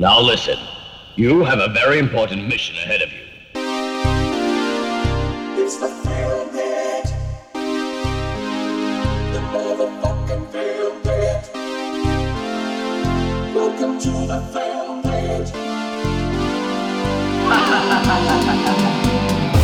Now listen. You have a very important mission ahead of you. It's the Film Net. The motherfucking Film Net. Welcome to the Film Net.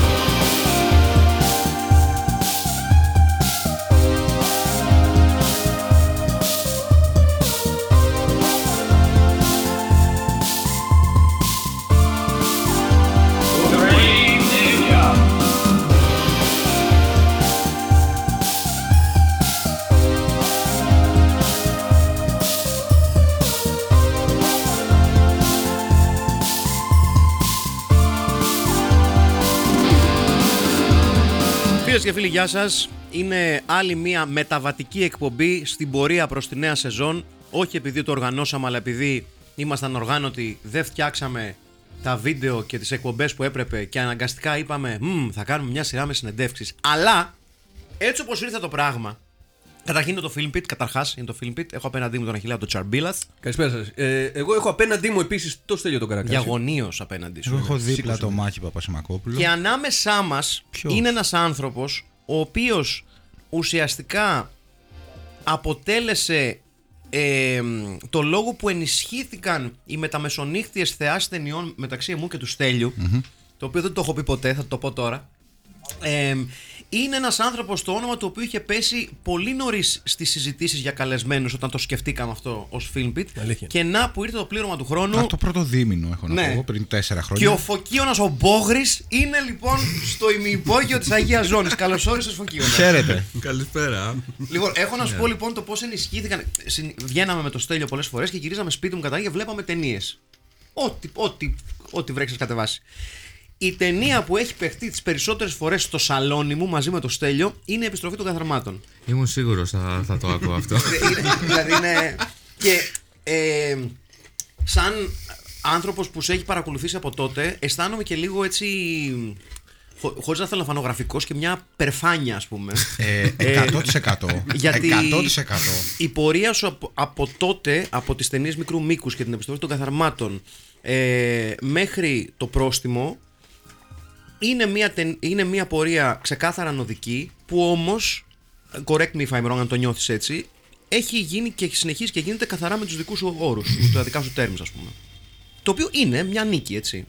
και φίλοι, γεια σας. Είναι άλλη μια μεταβατική εκπομπή στην πορεία προς τη νέα σεζόν. Όχι επειδή το οργανώσαμε, αλλά επειδή ήμασταν οργάνωτοι, δεν φτιάξαμε τα βίντεο και τις εκπομπές που έπρεπε και αναγκαστικά είπαμε «Μμμ, θα κάνουμε μια σειρά με συνεντεύξεις. Αλλά έτσι όπως ήρθε το πράγμα. Καταρχήν είναι το Film Pit, καταρχάς είναι το Film Pit. Έχω απέναντί μου τον Αχιλέα τον Τσαρμπίλας. Καλησπέρα σας. Ε, εγώ έχω απέναντί μου επίσης το στέλιο τον Καρακάση. Διαγωνίως απέναντί σου. Εγώ έχω δίπλα σήκωσε. το Μάκη Παπασημακόπουλο. Και ανάμεσά μας Ποιος; είναι ένας άνθρωπος ο οποίος ουσιαστικά αποτέλεσε ε, το λόγο που ενισχύθηκαν οι μεταμεσονύχτιες θεάσεις ταινιών μεταξύ μου και του στελιου το οποίο δεν το έχω πει ποτέ, θα το πω τώρα. Ε, είναι ένας άνθρωπος το όνομα του οποίου είχε πέσει πολύ νωρίς στις συζητήσεις για καλεσμένους όταν το σκεφτήκαμε αυτό ως Filmpit Αλήθεια. και να που ήρθε το πλήρωμα του χρόνου Α, το πρώτο δίμηνο έχω να Ναι. πω εγώ, πριν τέσσερα και χρόνια. ο Φωκίωνας ο Μπόγρης είναι λοιπόν στο ημιυπόγειο της Αγίας Ζώνης. Καλώς όρισες Φωκίωνα. Χαίρετε. Καλησπέρα. Λοιπόν, έχω να σου πω λοιπόν το πώς ενισχύθηκαν. Συν- Βγαίναμε με το στέλιο πολλές φορές και γυρίζαμε σπίτι μου κατά και βλέπαμε ταινίες. Ό,τι, ό,τι, ό,τι βρέξεις κατεβάσεις. Η ταινία που έχει παιχτεί τις περισσότερες φορές στο σαλόνι μου μαζί με το στέλιο είναι η επιστροφή των καθαρμάτων. Ήμουν σίγουρος θα, θα το ακούω αυτό. είναι, δηλαδή είναι. Και ε, σαν άνθρωπος που σε έχει παρακολουθήσει από τότε, αισθάνομαι και λίγο έτσι. Χω, Χωρίς να θέλω να φανώ γραφικός και μια περφάνεια, ας πούμε. Ε, 100%. Γιατί 100%. η πορεία σου από, από τότε, από τις ταινίες μικρού μήκους και την επιστροφή των καθαρμάτων ε, μέχρι το πρόστιμο είναι μια, τεν- είναι μια πορεία ξεκάθαρα νοδική που όμως, correct me if I'm wrong αν το νιώθεις έτσι, έχει γίνει και έχει συνεχίσει και γίνεται καθαρά με τους δικούς σου όρους, με τα δικά σου terms ας πούμε. Το οποίο είναι μια νίκη έτσι.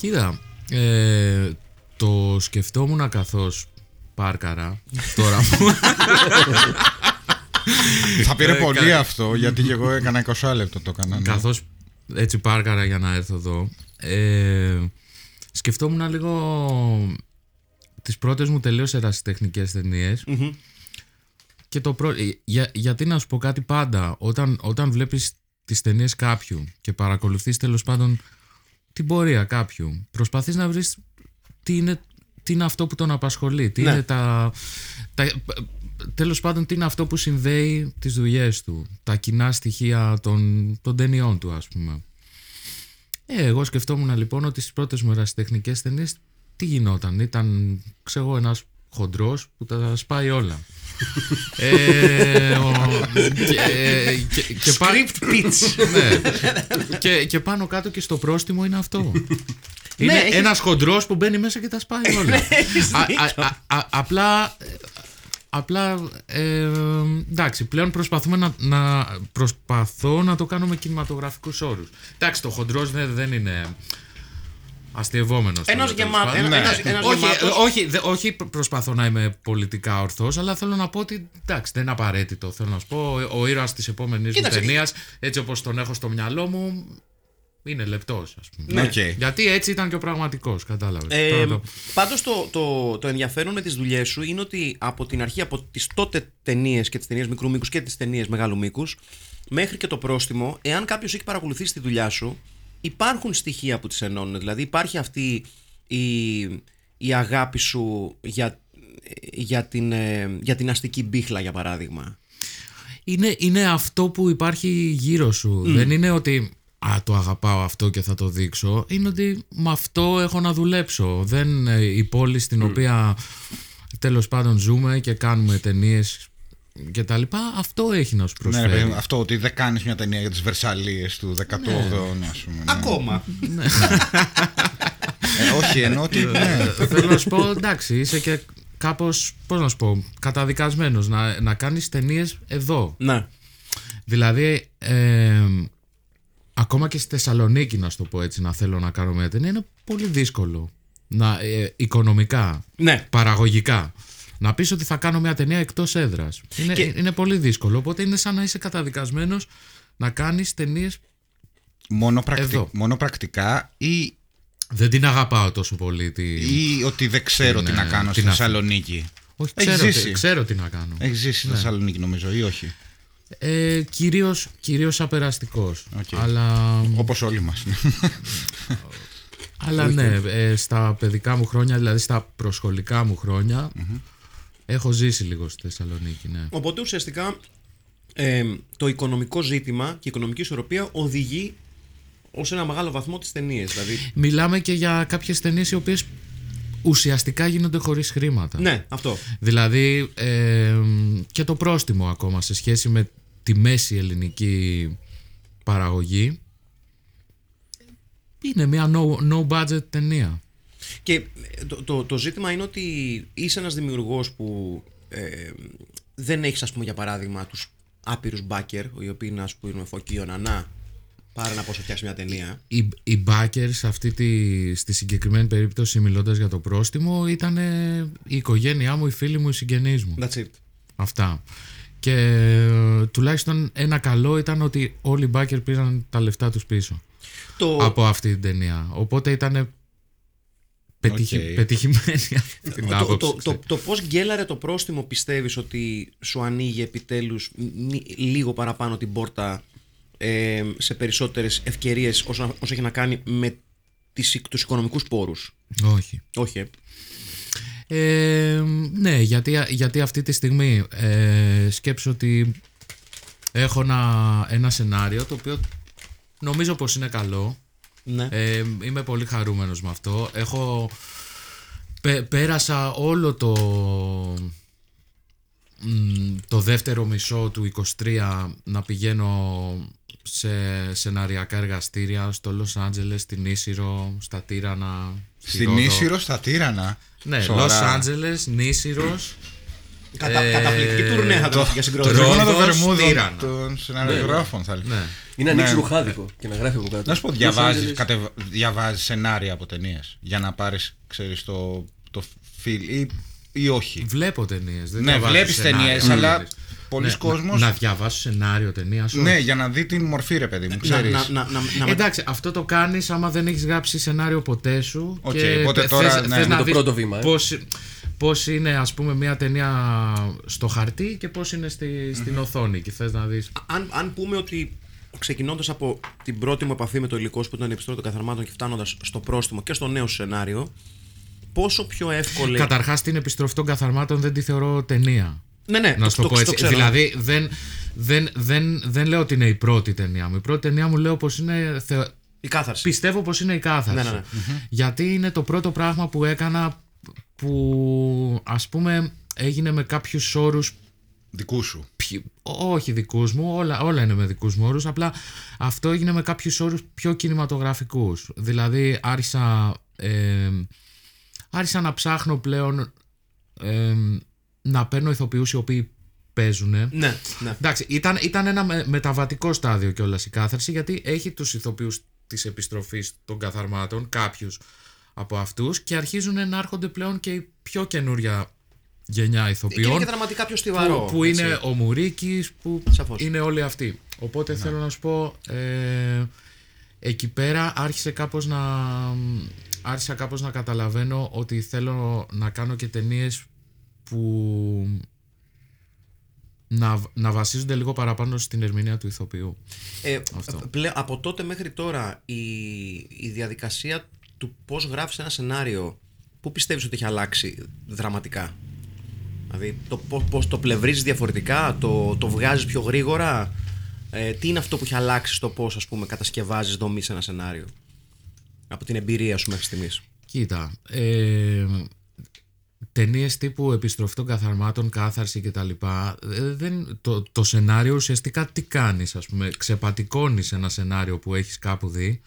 Κοίτα, ε, το σκεφτόμουν καθώς πάρκαρα τώρα που Θα πήρε Ε, πολύ κα- αυτό γιατί και εγώ έκανα 20 λεπτό το έκανα. ναι. καθώς έτσι πάρκαρα για να έρθω εδώ ε, σκεφτόμουν λίγο τις πρώτες μου τελείως ερασιτεχνικές ταινίες. Και το πρω... ε, για, γιατί να σου πω κάτι πάντα όταν, όταν βλέπεις τις ταινίες κάποιου και παρακολουθείς τέλος πάντων την πορεία κάποιου προσπαθείς να βρεις τι είναι, τι είναι αυτό που τον απασχολεί τι Ναι. είναι τα, τα τέλος πάντων τι είναι αυτό που συνδέει τις δουλειές του τα κοινά στοιχεία των, των ταινιών του ας πούμε ε, εγώ σκεφτόμουν λοιπόν ότι στις πρώτες μου ερασιτεχνικές ταινίες τι γινόταν. Ήταν, ξέρω εγώ, ένας χοντρός που τα σπάει όλα. ε, ο, και, και, και, πά- Script pitch. ναι. και, και πάνω κάτω και στο πρόστιμο είναι αυτό. Είναι Ναι, έχεις- ένας χοντρός που μπαίνει μέσα και τα σπάει όλα. α, α, α, απλά ε, Απλά ε, εντάξει, πλέον προσπαθούμε να, να προσπαθώ να το κάνω με κινηματογραφικούς όρους. Εντάξει, το χοντρός δεν, δεν είναι αστειευόμενος. Ένας τώρα, τέλος γεμάτο- πάντων. ένα- ένας- ένας όχι, γεμάτος. όχι, δε- όχι προ- προσπαθώ να είμαι πολιτικά ορθός, αλλά θέλω να πω ότι εντάξει, δεν είναι απαραίτητο. Θέλω να σου πω, ο, ο ήρωας της επόμενης μου Κοίταξε, ταινίας, έτσι όπως τον έχω στο μυαλό μου, είναι λεπτός, ας πούμε. Ναι. Οκ. Γιατί έτσι ήταν και ο πραγματικός, κατάλαβες. Ε, Τώρα το- Πάντως το, το, το ενδιαφέρον με τις δουλειές σου είναι ότι από την αρχή, από τις τότε ταινίες και τις ταινίες μικρού μήκους και τις ταινίες μεγάλου μήκους, μέχρι και το πρόστιμο, εάν κάποιος έχει παρακολουθήσει τη δουλειά σου, υπάρχουν στοιχεία που τις ενώνουν. Δηλαδή υπάρχει αυτή η, η αγάπη σου για, για, την, ε, για την αστική μπίχλα, για παράδειγμα. είναι, είναι αυτό που υπάρχει γύρω σου. Δεν είναι ότι α, το αγαπάω αυτό και θα το δείξω. Είναι ότι με αυτό έχω να δουλέψω. Δεν ε, η πόλη στην οποία τέλος πάντων ζούμε και κάνουμε ταινίες και τα λοιπά, αυτό έχει να σου Ναι, ρε προσφέρει. παιδί μου, αυτό ότι δεν κάνεις μια ταινία για τις Βερσαλίες του 18ου, ας πούμε. ναι. Ακόμα. Ε, όχι, ενώ ότι. ναι. Θέλω να σου πω, εντάξει, είσαι και κάπως, πώς να σου πω, καταδικασμένος να, να κάνεις ταινίες εδώ. ναι. Δηλαδή, ε, ακόμα και στη Θεσσαλονίκη, να σου το πω έτσι, να θέλω να κάνω μια ταινία, είναι πολύ δύσκολο. Να, ε, οικονομικά, Ναι. παραγωγικά. Να πεις ότι θα κάνω μια ταινία εκτός έδρας. Είναι, Και- είναι πολύ δύσκολο. Οπότε είναι σαν να είσαι καταδικασμένος να κάνεις ταινίες. Μόνο, πρακτι- Εδώ. μόνο πρακτικά ή, Δεν την αγαπάω τόσο πολύ. Τη... ή ότι δεν ξέρω Την, τι να ε, κάνω στη την αυτή. Θεσσαλονίκη. Όχι, Έχεις ξέρω, ζήσει. τι, ξέρω τι να κάνω. Έχεις ζήσει στη Θεσσαλονίκη, νομίζω, ή όχι; Ε, κυρίως, κυρίως περαστικός. Οκ. Αλλά, Όπως όλοι μας. αλλά ναι, ε, στα παιδικά μου χρόνια, δηλαδή στα προσχολικά μου χρονια έχω ζήσει λίγο στη Θεσσαλονίκη, ναι. Οπότε ουσιαστικά ε, το οικονομικό ζήτημα και η οικονομική ισορροπία οδηγεί ως ένα μεγάλο βαθμό τις ταινίες. Δηλαδή. Μιλάμε και για κάποιες ταινίες οι οποίες ουσιαστικά γίνονται χωρίς χρήματα. Ναι, αυτό. Δηλαδή ε, και το πρόστιμο ακόμα σε σχέση με τη μέση ελληνική παραγωγή είναι μια no, no budget ταινία. Και ε, το, το, το ζήτημα είναι ότι είσαι ένας δημιουργός που ε, δεν έχεις ας πούμε για παράδειγμα τους άπειρους μπάκερ οι οποίοι είναι ας πούμε φωκείο να πάρε να πώς θα φτιάξεις μια ταινία. Οι, οι backers σε αυτή τη, στη συγκεκριμένη περίπτωση μιλώντας για το πρόστιμο ήταν η οικογένειά μου, οι φίλοι μου, οι συγγενείς μου. That's it. Αυτά. Και ε, τουλάχιστον ένα καλό ήταν ότι όλοι οι backer πήραν τα λεφτά τους πίσω Το, από αυτή την ταινία. Οπότε ήταν πετυχη, Οκ. πετυχημένη αυτή την το, άποψη. το, το, ξέρεις. το πώς γκέλαρε το πρόστιμο πιστεύεις ότι σου ανοίγει επιτέλους μ- λίγο παραπάνω την πόρτα ε, σε περισσότερες ευκαιρίες όσο, όσο έχει να κάνει με τις, τους οικονομικούς πόρους; Όχι. Όχι, ε. Ε, ναι, γιατί, γιατί αυτή τη στιγμή ε, σκέψω ότι έχω ένα, ένα σενάριο το οποίο νομίζω πως είναι καλό. Ναι. Ε, είμαι πολύ χαρούμενος με αυτό. Έχω πέ- πέρασα όλο το μ, το δεύτερο μισό του 23 να πηγαίνω σε σεναριακά εργαστήρια στο Λος Άντζελες, στην Ίσυρο, στα Τύρανα, στη Στην Ρόδο. Ίσυρος, στα Τύρανα. Ναι, Σοβαρά. Λος Άντζελες, Νήσυρος. Κατα, ε, καταπληκτική τουρνέ θα το για Το συγκρότηση. Ρόδος, τρίγωνο των Βερμούδων Τύρανα. των σεναριογράφων θα έλεγα. Ναι. Είναι ανοίξει Ναι. ρουχάδικο και να γράφει από κάτω. Να σου πω, Los διαβάζεις, Angeles. κατεβα... διαβάζεις σενάρια από ταινίες για να πάρεις, ξέρεις, το, το feel ή, ή όχι. Βλέπω ταινίες. Ναι, βλέπεις ταινίες, αλλά πολλοί κόσμος- Να, να διαβάσω σενάριο ταινία. Ναι, για να δει την μορφή, ρε παιδί μου, Να, ξέρεις. να, να, να, να, Εντάξει, αυτό το κάνεις άμα δεν έχεις γράψει σενάριο ποτέ σου. Οκ, και οπότε θες- τώρα, θες ναι, να είναι το δεις πρώτο βήμα, ε. Πώς, πώς είναι ας πούμε μια ταινία στο χαρτί και πώς είναι στη, στην οθόνη και θες να δεις αν, αν πούμε ότι ξεκινώντας από την πρώτη μου επαφή με το υλικό σου που ήταν η επιστροφή των καθαρμάτων και φτάνοντας στο πρόστιμο και στο νέο σου σενάριο, πόσο πιο εύκολη. Καταρχάς την επιστροφή των καθαρμάτων δεν τη θεωρώ ταινία Ναι, ναι, Να σου το, πω έτσι. ξέρω. δηλαδή δεν, δεν, δεν, δεν λέω ότι είναι η πρώτη ταινία μου. Η πρώτη ταινία μου λέω πως είναι. Θεω... Η κάθαρση. Πιστεύω πως είναι η κάθαρση. Ναι, ναι, ναι. Γιατί είναι το πρώτο πράγμα που έκανα που ας πούμε έγινε με κάποιους όρους Δικούς σου. πιο- όχι δικούς μου, όλα, όλα είναι με δικούς μου όρους, απλά αυτό έγινε με κάποιους όρους πιο κινηματογραφικούς. Δηλαδή άρχισα, ε, άρχισα να ψάχνω πλέον ε, να παίρνω ηθοποιούς οι οποίοι παίζουν. Ναι, ναι. Εντάξει, ήταν, ήταν ένα με- μεταβατικό στάδιο κιόλας η κάθαρση γιατί έχει τους ηθοποιούς της επιστροφής των καθαρμάτων, κάποιους από αυτούς και αρχίζουν να έρχονται πλέον και η πιο καινούρια γενιά Και ηθοποιών είναι και δραματικά πιο στιβαρό. που, που έτσι. είναι ο Μουρίκης που Σαφώς. είναι όλοι αυτοί. Οπότε θέλω να σου πω, ε, εκεί πέρα άρχισε κάπως να, άρχισα κάπως να καταλαβαίνω ότι θέλω να κάνω και ταινίες που να, να βασίζονται λίγο παραπάνω στην ερμηνεία του ηθοποιού. Ε, Αυτό. πλέ- από τότε μέχρι τώρα η, η διαδικασία του πώς γράφεις ένα σενάριο πού πιστεύεις ότι έχει αλλάξει δραματικά; Δηλαδή το πώς, πώς το πλευρίζεις διαφορετικά το, το βγάζεις πιο γρήγορα; Ε, τι είναι αυτό που έχει αλλάξει στο πώς ας πούμε κατασκευάζεις δομή σε ένα σενάριο; Από την εμπειρία σου μέχρι στιγμής Κοίτα, ε, ταινίες τύπου επιστροφή των καθαρμάτων, κάθαρση κτλ. ε, Δεν, το, το σενάριο ουσιαστικά τι κάνεις, ας πούμε. Ξεπατικώνεις ένα σενάριο που έχεις κάπου δει.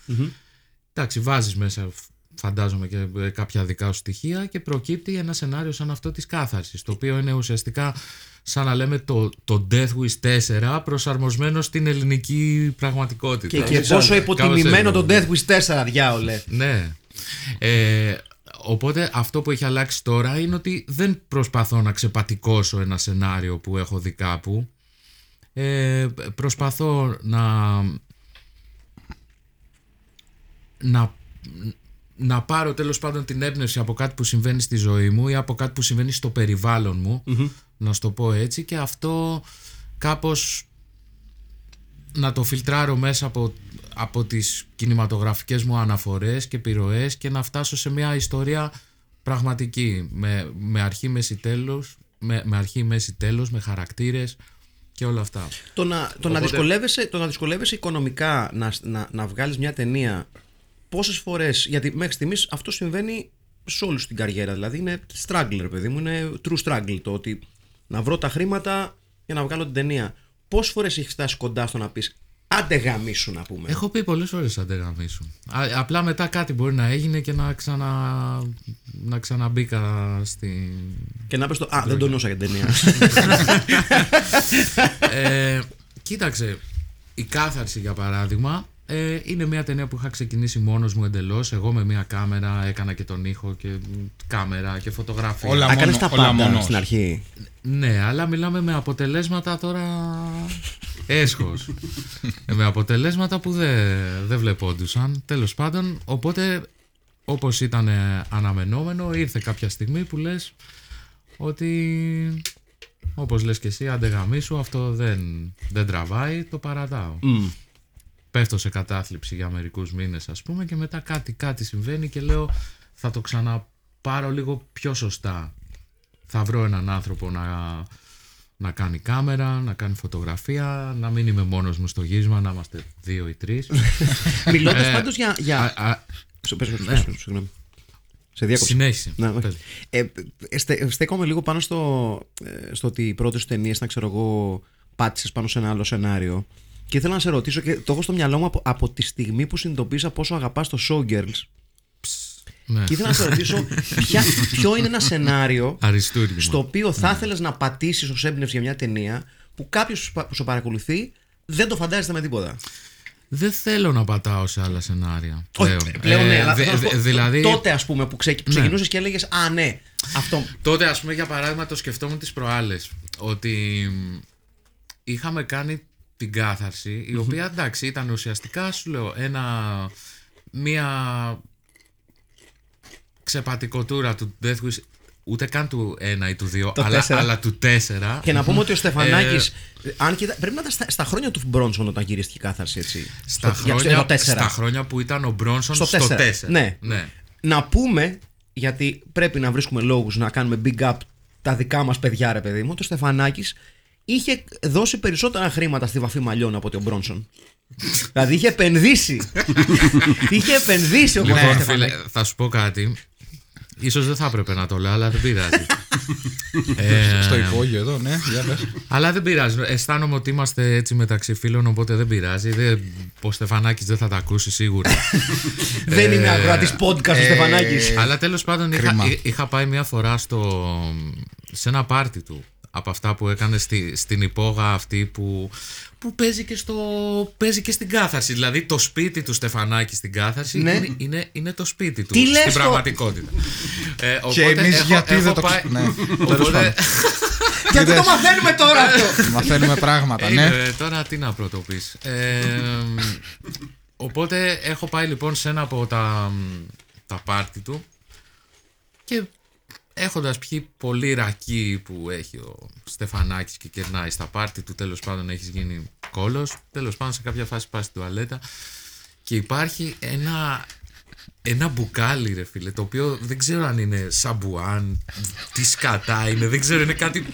Εντάξει, βάζεις μέσα, φαντάζομαι, και ε, κάποια δικά σου στοιχεία και προκύπτει ένα σενάριο σαν αυτό της κάθαρσης. Το οποίο είναι ουσιαστικά σαν να λέμε το, το Death Wish 4 προσαρμοσμένο στην ελληνική πραγματικότητα. Και, και Κάπως πόσο έτσι, υποτιμημένο το νομίζω. Death Wish 4, διάολε. Ναι. Ε, οπότε αυτό που έχει αλλάξει τώρα είναι ότι δεν προσπαθώ να ξεπατικώσω ένα σενάριο που έχω δει κάπου. Ε, προσπαθώ να, να, να πάρω τέλος πάντων την έμπνευση από κάτι που συμβαίνει στη ζωή μου ή από κάτι που συμβαίνει στο περιβάλλον μου, να σου το πω έτσι, και αυτό κάπως να το φιλτράρω μέσα από, από τις κινηματογραφικές μου αναφορές και επιρροές και να φτάσω σε μια ιστορία πραγματική με, με αρχή, μέση, τέλος με, με αρχή, μέση, τέλος, με χαρακτήρες και όλα αυτά. Το να, το να, δυσκολεύεσαι, το να δυσκολεύεσαι οικονομικά να, να, να βγάλεις μια ταινία πόσες φορές, γιατί μέχρι στιγμής αυτό συμβαίνει σε όλους την καριέρα, δηλαδή είναι struggle ρε παιδί μου, είναι true struggle το ότι να βρω τα χρήματα για να βγάλω την ταινία. Πόσες φορές έχεις φτάσει κοντά στο να πεις άντε γαμίσου να πούμε. Έχω πει πολλές φορές αν δεν γαμίσουν. Α, απλά μετά κάτι μπορεί να έγινε και να, ξανα, να ξαναμπήκα στην... Και να πες το α δεν τον νόσα για την ταινία. ε, κοίταξε, η κάθαρση για παράδειγμα ε, είναι μια ταινία που είχα ξεκινήσει μόνος μου εντελώς. Εγώ με μια κάμερα έκανα και τον ήχο και μ, κάμερα και φωτογραφία. Όλα Α, κάνεις μόνο- τα όλα πάντα μόνος. στην αρχή. Ναι, αλλά μιλάμε με αποτελέσματα τώρα έσχος. Ε, με αποτελέσματα που δεν δεν βλεπόντουσαν. Τέλος πάντων, οπότε όπως ήταν ε, αναμενόμενο ήρθε κάποια στιγμή που λες ότι όπως λες και εσύ αντεγαμίσου αυτό δεν, δεν τραβάει, το παρατάω. Πέφτω σε κατάθλιψη για μερικούς μήνες ας πούμε και μετά κάτι, κάτι συμβαίνει και λέω θα το ξαναπάρω λίγο πιο σωστά θα βρω έναν άνθρωπο να, να κάνει κάμερα, να κάνει φωτογραφία, να μην είμαι μόνος μου στο γύρισμα, να είμαστε δύο ή τρεις. Μιλώντας Ε, πάντως για... για... Α, α, Σου- πες, πες, πες, πες, συγγνώμη. Σε διάκοψα. συνέχισε. Ναι, όχι. Πες. Ε, ε, στε- στέκομαι λίγο πάνω στο, ε, στο ότι οι πρώτες σου ταινίες ήταν, ξέρω εγώ, πάτησες πάνω σε ένα άλλο σενάριο. Και ήθελα να σε ρωτήσω και το έχω στο μυαλό μου από, από τη στιγμή που συνειδητοποίησα πόσο αγαπάς το Showgirls. Ναι. Και ήθελα να σε ρωτήσω ποια, ποιο είναι ένα σενάριο Αριστούργημα. στο οποίο θα ήθελες να πατήσεις ως έμπνευση για μια ταινία που κάποιος που σε παρακολουθεί δεν το φαντάζεται με τίποτα. Δεν θέλω να πατάω σε άλλα σενάρια. Όχι, Πλέον, πλέον ναι, Ε, αλλά δε- θέλω να σου δε- πω, δηλαδή, τότε ας πούμε που ξε, ξεκινούσες και έλεγες Α, ναι, αυτό. τότε ας πούμε για παράδειγμα το σκεφτόμουν τις προάλλες ότι μ, είχαμε κάνει την κάθαρση η οποία εντάξει ήταν ουσιαστικά σου λέω ένα μία ξεπατικοτούρα του Death Wish ούτε καν του 1 ή του 2 Το αλλά, τέσσερα. αλλά του 4 Και να πούμε ότι ο Στεφανάκης. Ε, αν και, πρέπει να ήταν στα, στα χρόνια του Μπρόνσον όταν γυρίστηκε η κάθαρση, έτσι. στα, Στο- για- χρόνια, στο τέσσερα. στα χρόνια που ήταν ο Μπρόνσον Στο στο, τέσσερα. 4 Ναι. ναι. Να πούμε, γιατί πρέπει να βρίσκουμε λόγους να κάνουμε big up τα δικά μας παιδιά, ρε παιδί μου, ότι ο Στεφανάκης είχε δώσει περισσότερα χρήματα στη βαφή μαλλιών από ότι ο Μπρόνσον. δηλαδή είχε επενδύσει. είχε επενδύσει ο Λοιπόν, Κωστής φίλε, Στεφανάκης. θα σου πω κάτι. Ίσως δεν θα έπρεπε να το λέω, αλλά δεν πειράζει. ε, Στο υπόγειο εδώ, ναι, για πες. αλλά δεν πειράζει. Αισθάνομαι ότι είμαστε έτσι μεταξύ φίλων, οπότε δεν πειράζει. Δεν, ο Στεφανάκης δεν θα τα ακούσει σίγουρα. Δεν είναι ε, ακροατή podcast ο Στεφανάκης. Αλλά τέλος πάντων είχα, Κρίμα. εί- είχα πάει μια φορά στο, σε ένα πάρτι του από αυτά που έκανε στη, στην υπόγα αυτή που, που παίζει, και στο, παίζει και στην κάθαρση. Δηλαδή το σπίτι του Στεφανάκη στην κάθαρση Ναι. είναι, είναι, είναι το σπίτι του Τι λες στην το- πραγματικότητα. ε, Και οπότε εμείς έχω- γιατί έχω δεν το πάει- ξε- ναι, τέλος οπότε- πάντων. Γιατί το μαθαίνουμε τώρα αυτό. Μαθαίνουμε πράγματα, ε, ναι. ε, τώρα τι να πρωτοποιείς. Ε, οπότε έχω πάει λοιπόν σε ένα από τα, τα πάρτι του και έχοντας πιει πολύ ρακί που έχει ο Στεφανάκης και κερνάει στα πάρτι του τέλος πάντων έχεις γίνει κόλος. Τέλος πάντων σε κάποια φάση πας στην τουαλέτα και υπάρχει ένα ένα μπουκάλι ρε φίλε το οποίο δεν ξέρω αν είναι σαμπουάν τι σκατά είναι δεν ξέρω είναι κάτι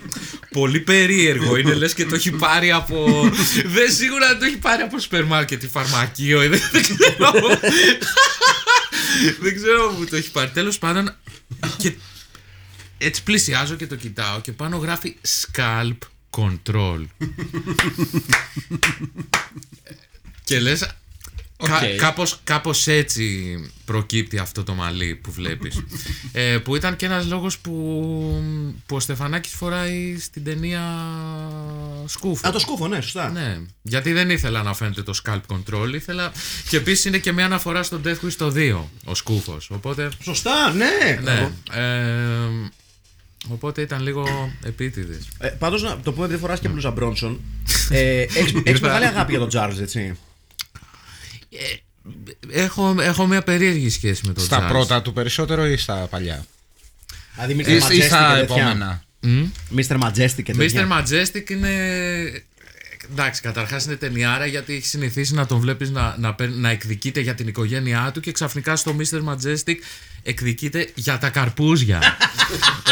πολύ περίεργο. Είναι λες και το έχει πάρει από δεν σίγουρα δεν το έχει πάρει από σούπερ μάρκετ ή φαρμακείο ή δεν, δεν ξέρω. Δεν ξέρω που το έχει πάρει. Τέλος πάντων και έτσι πλησιάζω και το κοιτάω και πάνω γράφει Scalp Control. και λες, Κα, Οκ. κάπως, κάπως έτσι προκύπτει αυτό το μαλλί που βλέπεις. ε, που ήταν και ένας λόγος που, που ο Στεφανάκης φοράει στην ταινία Σκούφο. Α, το σκούφο, ναι, σωστά. Ναι, γιατί δεν ήθελα να φαίνεται το scalp control, ήθελα... Και επίσης είναι και μια αναφορά στο Death Wish το 2, ο Σκούφος, οπότε... Σωστά, ναι. Ναι, ε, οπότε ήταν λίγο επίτηδες. Ε, Πάντως να το πούμε επειδή φοράς και μπλούζα Μπρόνσον. Ε, Έχει μεγάλη αγάπη για τον Τζάρλς, έτσι. Έχω, έχω μια περίεργη σχέση με τον Στα jazz. πρώτα του περισσότερο ή στα παλιά; Δηλαδή, Mr. Ή, ή Majestic στα και τέτοια. επόμενα. Mr. Majestic και Mr. τέτοια. Majestic είναι. Εντάξει, καταρχάς είναι ταινιάρα γιατί έχει συνηθίσει να τον βλέπεις να, να, παίρνει- να εκδικείται για την οικογένειά του και ξαφνικά στο Mr. Majestic εκδικείται για τα καρπούζια.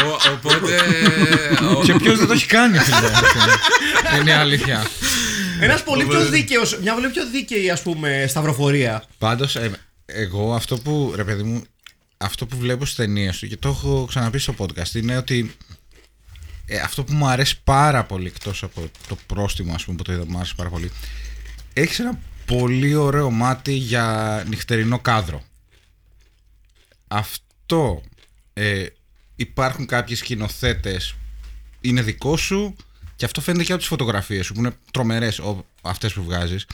Ο- οπότε. ο- Και ποιος δεν το έχει κάνει, φίλε. Είναι η αλήθεια. Ένας πολύ πιο δίκαιος, μια πολύ πιο δίκαιη ας πούμε σταυροφορία. Πάντως, εγώ αυτό που, ρε παιδί μου, αυτό που βλέπω στις ταινίες του και το έχω ξαναπεί στο podcast είναι ότι ε, αυτό που μου αρέσει πάρα πολύ εκτός από το πρόστιμο, ας πούμε, που το είδα, μου άρεσε πάρα πολύ. Έχεις ένα πολύ ωραίο μάτι για νυχτερινό κάδρο. Αυτό ε, υπάρχουν κάποιοι σκηνοθέτες είναι δικό σου και αυτό φαίνεται και από τις φωτογραφίες σου που είναι τρομερές ο, αυτές που βγάζεις.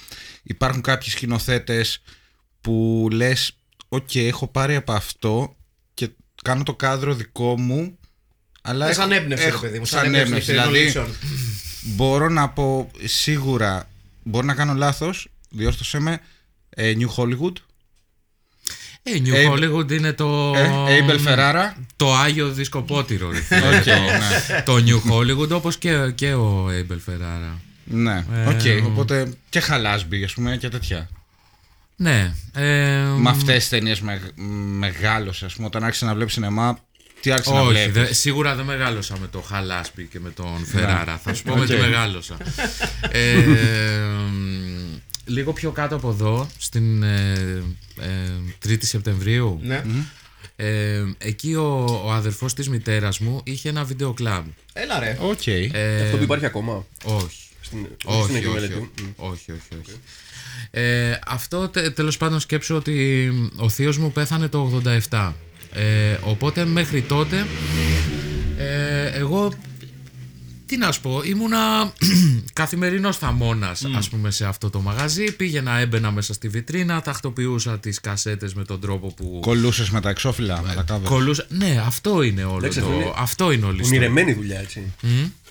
Υπάρχουν κάποιοι σκηνοθέτες που λες οκ έχω πάρει από αυτό και κάνω το κάδρο δικό μου αλλά Ε, έχω- σαν έμπνευση, ρε έχω- παιδί μου. σαν έμπνευση δηλαδή νυχτερινό μπορώ να πω σίγουρα μπορεί να κάνω λάθος διόρθωσέ με ε, New Hollywood Ε, New Abe- Hollywood είναι το. ε, Abel Ferrara Το Άγιο Δισκοπότηρο. ρε φίλε, Οκ, το, ναι. το New Hollywood όπως και, και ο Abel Ferrara. ναι, Ε, οκ, οπότε και Hal Ashby ας πούμε και τέτοια Ναι. Ε, με αυτές τις ταινίες με, μεγάλωσες ας πούμε όταν άρχισε να βλέπεις σινεμά τι άρχισε να όχι, βλέπεις; δε- σίγουρα δεν μεγάλωσα με το Hal Ashby και με τον Ferrara. Θα σου πω με τι Οκ. μεγάλωσα. ε, μ, λίγο πιο κάτω από εδώ, στην ε, ε, 3η Σεπτεμβρίου, Ναι. ε, εκεί ο, ο αδερφός της μητέρας μου είχε ένα βίντεο κλαμπ. Έλα ρε. Οκ. Ε, Αυτό που υπάρχει ακόμα. όχι. Στην, Όχι, στην όχι, επιμέλεια όχι, του. Μμ. όχι, όχι, όχι. Ε, αυτό τε, τέλος πάντων σκέψου ότι ο θείος μου πέθανε το 87 ε, οπότε μέχρι τότε ε, εγώ τι να σου πω ήμουνα καθημερινός θαμώνας ας πούμε σε αυτό το μαγαζί πήγαινα έμπαινα μέσα στη βιτρίνα τακτοποιούσα τις κασέτες με τον τρόπο που Κολούσες με τα εξώφυλλα, με τα κάβερ. κολούσα ναι αυτό είναι όλο Εντάξει, το αυτό είναι αυτό είναι όλη η ιστορία. Ονειρεμένη δουλειά, έτσι.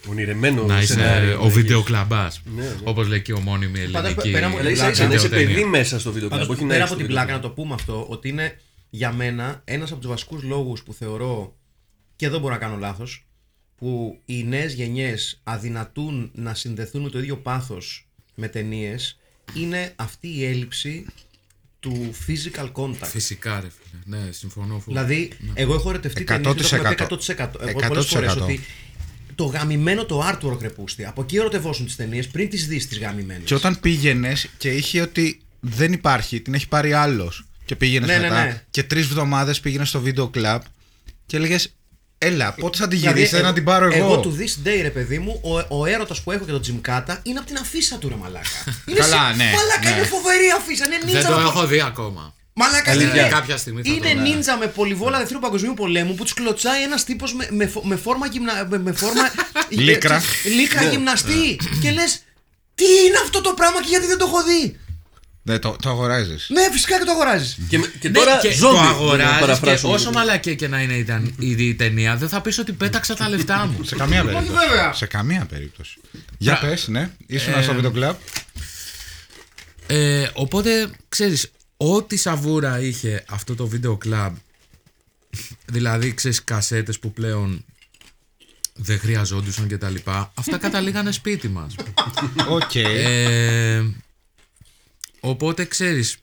Ονειρεμένο να είσαι σενάριο. ο βιντεοκλαμπάς. Ναι, ναι. Όπως λέει και η ομώνυμη ελληνική. πέρα από- Αλλά είσαι, Πλάκα, να είσαι βιντεοτένεια. παιδί μέσα στο βίντεο Πάντως, κλαμπ, όχι να πέρα έχεις από το την βίντεο πλάκα να το πούμε αυτό, ότι είναι για μένα ένας από τους βασικούς λόγους που θεωρώ και εδώ μπορώ να κάνω λάθος που οι νέες γενιές αδυνατούν να συνδεθούν με το ίδιο πάθος με ταινίες είναι αυτή η έλλειψη του physical contact. Φυσικά, ρε φίλε. Ναι, συμφωνώ. φου- Δηλαδή, εγώ έχω ερωτευτεί 100%. ταινίες και το έχω πει 100%. Εγώ πολλές φορές 100%. ότι το γαμημένο το artwork ρεπούστη. Από εκεί ερωτευόσουν τις ταινίες πριν τις δεις τις γαμημένες. Και όταν πήγαινες και είχε ότι δεν υπάρχει, την έχει πάρει άλλος. Και πήγαινες Ναι, ναι, μετά. ναι. Και τρεις εβδομάδε πήγαινες στο βίντεο κλαμπ και έλεγες Έλα, πότε θα τη Δηλαδή, γυρίσετε να την πάρω εγώ; Εγώ του this day, ρε παιδί μου, ο, ο έρωτας που έχω για τον Τζιμκάτα είναι από την αφίσα του, ρε Μαλάκα. Είναι Καλά, σε- ναι, Μαλάκα, ναι. είναι φοβερή αφίσα. Είναι Δεν νίντζα. το με έχω δει ακόμα. Μαλάκα, Αλήθεια. είναι, Κάποια στιγμή θα το είναι δω. νίντζα με πολυβόλα Δευτέρου Παγκοσμίου Πολέμου που τους κλωτσάει ένας τύπος με, με, φο- με φόρμα, γυμνα, με, με φόρμα Λίκρα. λίκρα γυμναστή. και λες, τι είναι αυτό το πράγμα και γιατί δεν το έχω δει; Ναι, το, το αγοράζεις. Ναι, φυσικά και το αγοράζεις. Και, με- και Ναι, τώρα και ζόμπι, το να αγοράζεις και παραφράσουμε. όσο μαλακέ και να είναι ήταν η, η ταινία, δεν θα πεις ότι πέταξα τα λεφτά μου. Σε καμία περίπτωση. βέβαια. Σε καμία περίπτωση. Για Πρα- πες, ναι. Ήσουν Ε, στο βίντεο κλαμπ. Ε, οπότε, ξέρεις, ό,τι σαβούρα είχε αυτό το βίντεο κλαμπ, δηλαδή, ξέρεις, κασέτες που πλέον δεν χρειαζόντουσαν και τα λοιπά, αυτά καταλήγανε σπίτι μας. Οκ. Ε, οπότε, ξέρεις,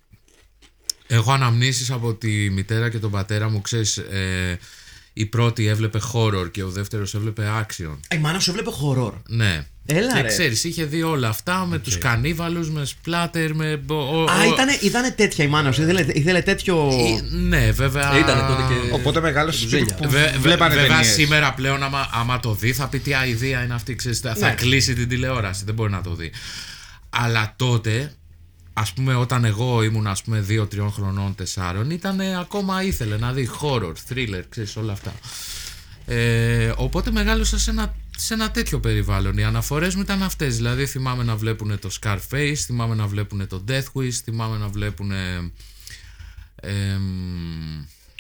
έχω αναμνήσεις από τη μητέρα και τον πατέρα μου, ξέρεις, ε, η πρώτη έβλεπε horror και ο δεύτερος έβλεπε action. Η μάνα σου έβλεπε horror. Ναι. Έλα, Και ρε. ξέρεις, είχε δει όλα αυτά με τους τους κανίβαλους, με σπλάτερ, με. ο- ο- Α, ο- ήτανε, ήτανε τέτοια η μάνα σου. Ήθελε, ήθελε τέτοιο. Ε, Ναι, βέβαια. Ε, ήτανε τότε και- Οπότε μεγάλο σπίτι Ζένια. που Βε- βε- βλέπανε βέβαια ταινίες. σήμερα πλέον άμα, άμα το δει θα πει τι αηδία είναι αυτή ξέρεις, θα, θα Ναι. κλείσει την τηλεόραση δεν μπορεί να το δει αλλά τότε ας πούμε όταν εγώ ήμουν ας πούμε 2-3 χρονών 4 ήταν ακόμα ήθελε να δει horror, thriller ξέρεις όλα αυτά. Ε, οπότε μεγάλωσα σε ένα, σε ένα τέτοιο περιβάλλον. Οι αναφορές μου ήταν αυτές δηλαδή θυμάμαι να βλέπουν το Scarface θυμάμαι να βλέπουν το Death Wish θυμάμαι να βλέπουν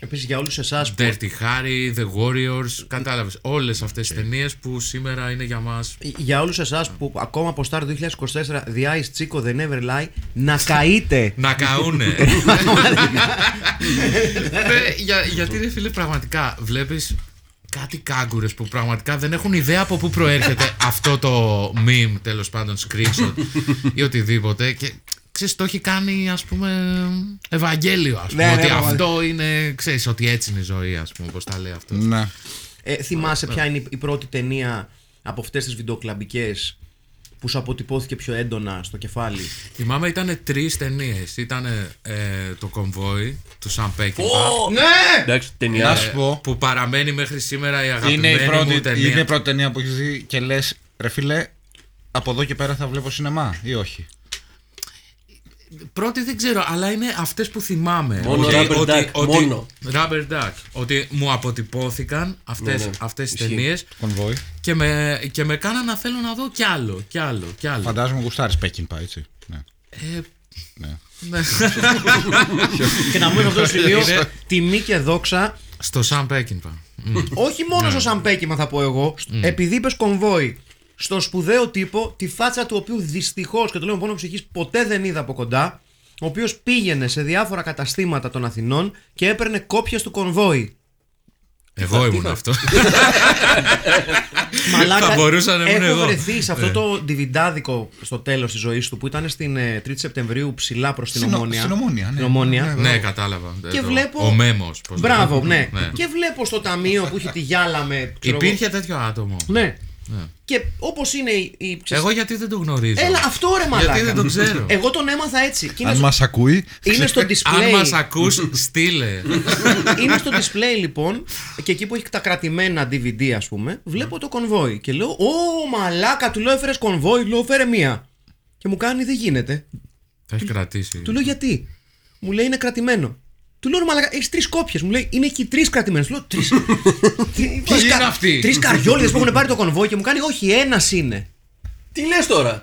Επίσης για όλους εσάς που. Dirty Harry, The Warriors, κατάλαβες όλες αυτές τις ταινίες που σήμερα είναι για μας Για όλους εσάς που ακόμα από Star 2024 The Ice Chico The Never Lie να καείτε. να καούνε. Ναι, για, γιατί ρε φίλε πραγματικά βλέπεις κάτι κάγκουρες που πραγματικά δεν έχουν ιδέα από πού προέρχεται αυτό το meme τέλος πάντων screenshot ή οτιδήποτε και ξέρεις το έχει κάνει ας πούμε Ευαγγέλιο ας πούμε Ναι, ναι, ότι πραγματικά. αυτό είναι ξέρεις ότι έτσι είναι η ζωή ας πούμε πως τα λέει αυτός Ναι. Ε, θυμάσαι ποια είναι η- η πρώτη ταινία από αυτές τις βιντεοκλαμπικές που σου αποτυπώθηκε πιο έντονα στο κεφάλι; Θυμάμαι ήταν τρεις ταινίες ήταν το κομβόι του Sam Peckinpah Ναι! Εντάξει, Να ταινία. σου πω, που παραμένει μέχρι σήμερα η είναι αγαπημένη η, πρώτη, μου ταινία είναι η πρώτη ταινία που έχεις δει και λες, ρε φίλε, από εδώ και πέρα θα βλέπω σινεμά ή όχι; Πρώτη δεν ξέρω, αλλά είναι αυτές που θυμάμαι. Μόνο Rubber Duck, μόνο. Rubber Duck. Ότι μου αποτυπώθηκαν αυτές, Ναι, ναι. αυτές τις Ισχύει. ταινίες Κονβόη. και με, και με κάναν να θέλω να δω κι άλλο, κι άλλο, κι άλλο. Φαντάζομαι γουστάρεις Πέκιν πάει έτσι. Ναι. Ε, ναι. ναι. Και να πούμε σε αυτό το σημείο Είναι- τιμή και δόξα Στο Sam Peckinpah. Μμ. όχι μόνο στο Σαμπέκιμα θα πω εγώ, επειδή είπες κομβόι, στο σπουδαίο τύπο, τη φάτσα του οποίου δυστυχώς και το λέω με πόνο ψυχής ποτέ δεν είδα από κοντά, ο οποίος πήγαινε σε διάφορα καταστήματα των Αθηνών και έπαιρνε κόπιες του κονβόι. Εγώ ήμουν αυτό. Μαλάκα, Θα μπορούσα να ήμουν έχω εγώ. βρεθεί σε αυτό Ναι. το διβιντάδικο στο τέλος της ζωής του που ήταν στην ε, 3η Σεπτεμβρίου ψηλά προς την Στην ο- Ομόνια. στην Ομόνια, ναι. Στην Ομόνια. ναι, κατάλαβα. Και Εδώ. βλέπω. Ο Μέμος. πώς Μπράβο, λέγεται. ναι. Και βλέπω στο ταμείο που έχει τη γυάλα με. ξέρω εγώ- Υπήρχε τέτοιο άτομο. Ναι. Ναι. Και όπως είναι η. η- Εγώ γιατί δεν το γνωρίζω; Έλα, αυτό ρε μαλάκα. Γιατί δεν το ξέρω; Εγώ τον έμαθα έτσι. Και είναι, Αν στο- μας ακούει. είναι στο Αν display. μας ακούς, στείλε. είναι στο display λοιπόν και εκεί που έχει τα κρατημένα DVD ας πούμε βλέπω το κονβόι και λέω Ω μαλάκα του λέω έφερες κονβόι λέω φέρε μία και μου κάνει δεν γίνεται Θα έχει κρατήσει. του λέω γιατί μου λέει είναι κρατημένο του λέω «Ρε μαλάκα έχεις τρεις κόπιες μου λέει είναι εκεί τρεις κρατημένες του λέω τρεις τρεις, είναι αυτοί; τρεις καριόλιδες που έχουν πάρει το κονβόι και μου κάνει όχι ένας είναι Τι λες τώρα;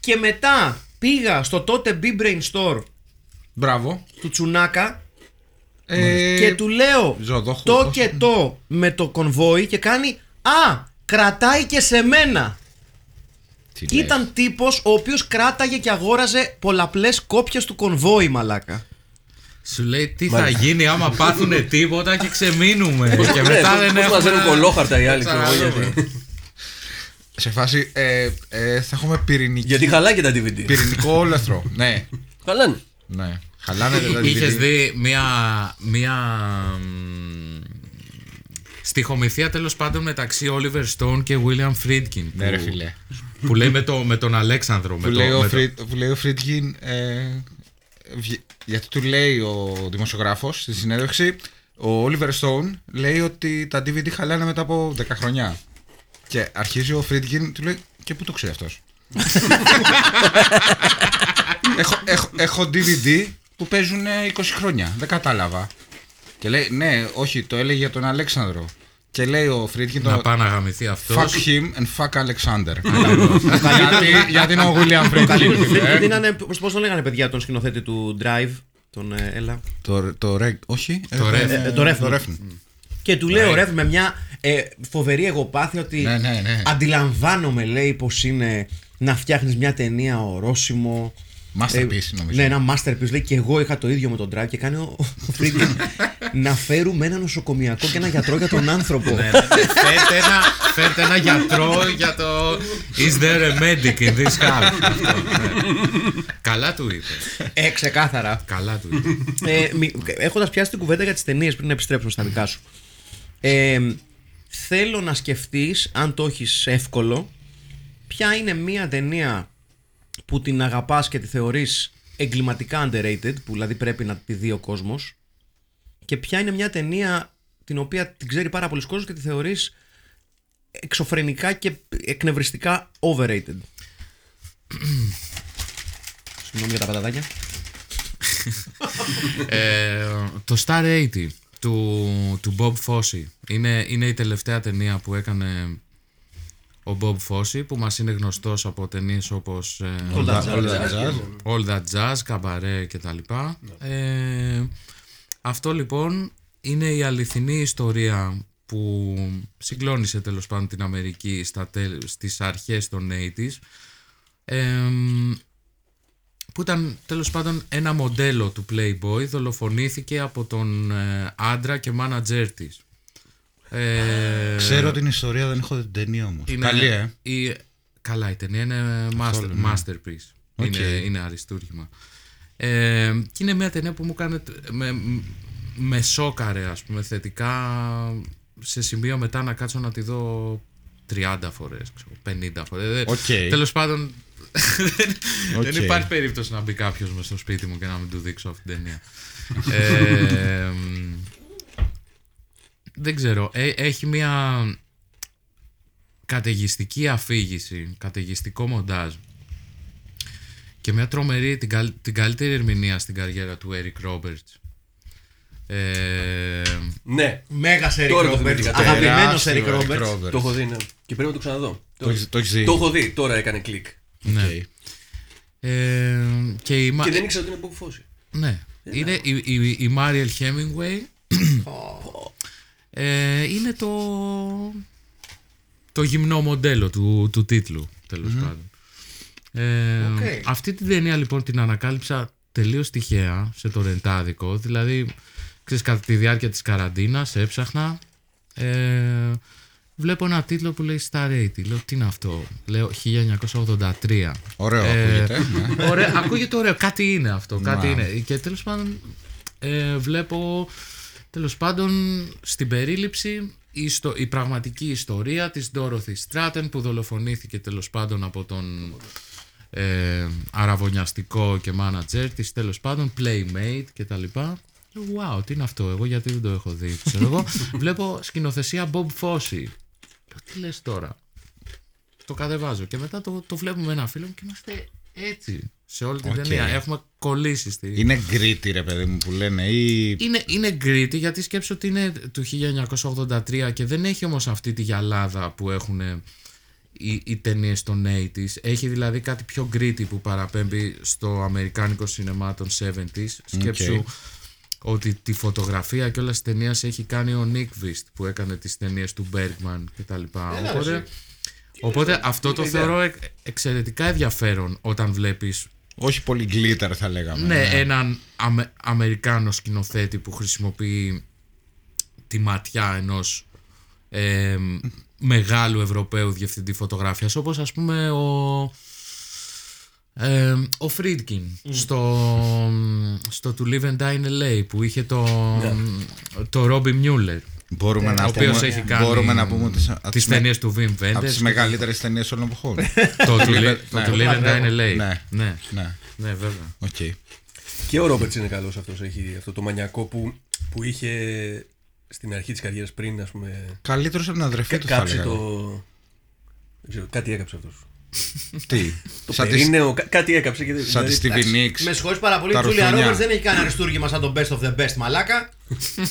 και μετά πήγα στο τότε B-Brain Store Μπράβο. του Τσουνάκα Ε, και του λέω Ζωοδόχου, το πώς και είναι. το με το κονβόι και κάνει Α, κρατάει και σε μένα. τι λες. Ήταν τύπος ο οποίος κράταγε και αγόραζε πολλαπλές κόπιες του κονβόι μαλάκα. Σου λέει τι θα γίνει άμα πάθουνε τίποτα και ξεμείνουμε. και μετά Ναι, δεν πώς έχουμε. μαζεύουν κολόχαρτα οι άλλοι, ξέρω εγώ, Ξαναδούμε. γιατί. Σε φάση ε, ε, θα έχουμε πυρηνική, Γιατί χαλάει και τα DVD. πυρηνικό όλεθρο. ναι. Χαλάνε. ναι. Χαλάνε τα Είχες DVD. δει μία. μία μ, στιχομυθία τέλος πάντων μεταξύ Oliver Stone και William Friedkin. Ναι, ρε που- φίλε. Που λέει με, το, με τον Αλέξανδρο. Που με το- λέει, ο με το- Fried-, που λέει ο Friedkin, ε, βγε- γιατί του λέει ο δημοσιογράφος στη συνέντευξη, ο Oliver Stone λέει ότι τα DVD χαλάνε μετά από 10 χρονιά. Και αρχίζει ο Friedkin, του λέει, και πού το ξέρει αυτός; έχω, έχω, έχω DVD που παίζουν 20 χρόνια, δεν κατάλαβα. Και λέει, ναι, όχι, το έλεγε για τον Αλέξανδρο. Και λέει ο Φρίτκιν, Να το, πάει να γαμηθεί αυτός. Fuck him and fuck Alexander. γιατί, γιατί είναι ο William Friedkin. Δεν ήταν, πώς, πώς το λέγανε παιδιά τον σκηνοθέτη του Drive, τον ε, Έλα; Το, το Reg, όχι. Το ε, Ref. ε, Ε, το Ref. Το Ref. Και του λέει ο Ρεύ με μια ε, φοβερή εγωπάθεια ότι Ναι, ναι, ναι. αντιλαμβάνομαι λέει πως είναι να φτιάχνεις μια ταινία ορόσημο. Masterpiece, νομίζω. Ναι, ένα masterpiece. Λέει και εγώ είχα το ίδιο με τον Drive και κάνει ο, ο Friedkin να φέρουμε ένα νοσοκομιακό και ένα γιατρό για τον άνθρωπο. Ναι, ναι. φέρτε, ένα, φέρτε ένα γιατρό για το Is there a medic in this house; Αυτό, ναι. Καλά του είπε ε, ξεκάθαρα. Καλά του είπε ε, μι- έχοντας πιάσει την κουβέντα για τις ταινίες πριν να επιστρέψουμε στα δικά σου. Ε, θέλω να σκεφτείς, αν το έχεις εύκολο, ποια είναι μια ταινία που την αγαπάς και τη θεωρείς εγκληματικά underrated, που δηλαδή πρέπει να τη δει ο κόσμος και ποια είναι μια ταινία την οποία την ξέρει πάρα πολλοί κόσμος και τη θεωρείς εξωφρενικά και εκνευριστικά overrated. Συγγνώμη για τα πατατάκια. Ε, το Star 80 του, του Bob Fosse είναι, είναι η τελευταία ταινία που έκανε ο Bob Fosse που μας είναι γνωστός από ταινίες όπως ε, All That All Jazz. That Jazz. All That Jazz, Cabaret και τα λοιπά. Ε, αυτό λοιπόν είναι η αληθινή ιστορία που συγκλώνησε τέλος πάντων την Αμερική στα τέλ, στις αρχές των 80s ε, που ήταν τέλος πάντων ένα μοντέλο του Playboy δολοφονήθηκε από τον ε, άντρα και μάνατζέρ της. Ε, Ξέρω την ιστορία, δεν έχω δει την ταινία όμως. είναι- Καλή, ε. η- καλά, η ταινία είναι master, Καθόλου, ναι. masterpiece. Οκ. Είναι, είναι αριστούργημα. Ε, και είναι μια ταινία που μου κάνει. Με, με σόκαρε, ας πούμε, θετικά σε σημείο μετά να κάτσω να τη δω 30 φορές, ξέρω, 50 φορές. Δεν- Οκ. Τέλος πάντων, δεν, Οκ. δεν υπάρχει περίπτωση να μπει κάποιος μες στο σπίτι μου και να μην του δείξω αυτή την ταινία. ε, μ, δεν ξέρω. Ε, έχει μια καταιγιστική αφήγηση, καταιγιστικό μοντάζ και μια τρομερή, την, καλ- την καλύτερη ερμηνεία στην καριέρα του Eric Roberts. Ε, Ναι, Μέγας Eric Τώρα το Roberts, θυμήθηκα. αγαπημένος Τεράστιο Eric Eric Roberts. Roberts. το έχω δει, ναι. Και πρέπει να το ξαναδώ. Το έχεις- το έχεις δει. Το έχω δει, τώρα έκανε κλικ. ναι. Οκ. Ε, και η, Μα- Και δεν ήξερα ότι είναι Bob Fosse. Ναι. Είναι η, η, η Mariel Hemingway. Ε, είναι το, το γυμνό μοντέλο του, του τίτλου, τέλος πάντων. Ε, Οκ. Αυτή την ταινία λοιπόν την ανακάλυψα τελείως τυχαία σε το ρεντάδικο. Δηλαδή, ξέρεις, κατά τη διάρκεια της καραντίνας έψαχνα. Ε, βλέπω ένα τίτλο που λέει Star 80. Λέω, τι είναι αυτό; Λέω 1983. Ωραίο Ε, ακούγεται. ναι. Ωραία, ακούγεται ωραίο. Κάτι είναι αυτό. Κάτι Μα. είναι. Και τέλος πάντων ε, βλέπω τέλος πάντων στην περίληψη η, ιστο- η πραγματική ιστορία της Dorothy Stratton που δολοφονήθηκε τέλος πάντων από τον ε, αραβωνιαστικό και μάνατζερ της τέλος πάντων playmate και τα λοιπά. Λέω, Wow, τι είναι αυτό, εγώ γιατί δεν το έχω δει ξέρω εγώ, βλέπω σκηνοθεσία Bob Fosse. Λέω, τι λες τώρα; Το κατεβάζω. Και μετά το, το βλέπουμε με ένα φίλο μου και είμαστε έτσι σε όλη την Οκ. ταινία. Έχουμε κολλήσει στη. Είναι gritty, ρε παιδί μου, που λένε. Ή. Είναι, είναι gritty γιατί σκέψου ότι είναι του 1983 και δεν έχει όμως αυτή τη γυαλάδα που έχουν οι, οι ταινίες των 80s. Έχει δηλαδή κάτι πιο gritty που παραπέμπει στο αμερικάνικο σινεμά των 70s. Σκέψου ότι τη φωτογραφία και όλα τις ταινίες έχει κάνει ο Nick Vist που έκανε τις ταινίες του Bergman κτλ. Οπότε, οπότε αυτό το θεωρώ εκ- εξαιρετικά ενδιαφέρον όταν βλέπεις Όχι πολύ glitter, θα λέγαμε. ναι, έναν Αμε- Αμερικάνο σκηνοθέτη που χρησιμοποιεί τη ματιά ενός ε, μεγάλου Ευρωπαίου διευθυντή φωτογραφίας όπως ας πούμε ο ε, ο Friedkin στο, στο To Live and Die in LA που είχε το, το Robby Müller Μπορούμε, να ο οποίος πούμε, έχει κάνει μπορούμε να πούμε τις, από τις τις, με- ταινίες του Wim από τις Wenders μεγαλύτερες ταινίες όλων των εποχών. το To Live το Ναι. To Live and Die in LA Ναι. ναι, ναι, ναι βέβαια οκ. Και ο Roberts είναι καλός αυτός. Έχει αυτό το μανιακό που, που είχε στην αρχή της καριέρας πριν, ας πούμε. Καλύτερος από την αδερφή κα- του, θα κάψει λέγαμε. το. Δεν ξέρω, κάτι έκαψε αυτός. Τι, Το σαν τη, περίνεο, κα- κάτι έκαψε. Και, σαν τη δηλαδή, Stevie Nicks. Με συγχωρείς πάρα πολύ, η Τα Τζούλια ρουφιανιά. Ρόμπερτς δεν έχει κάνει αριστούργημα σαν το best of the best μαλάκα.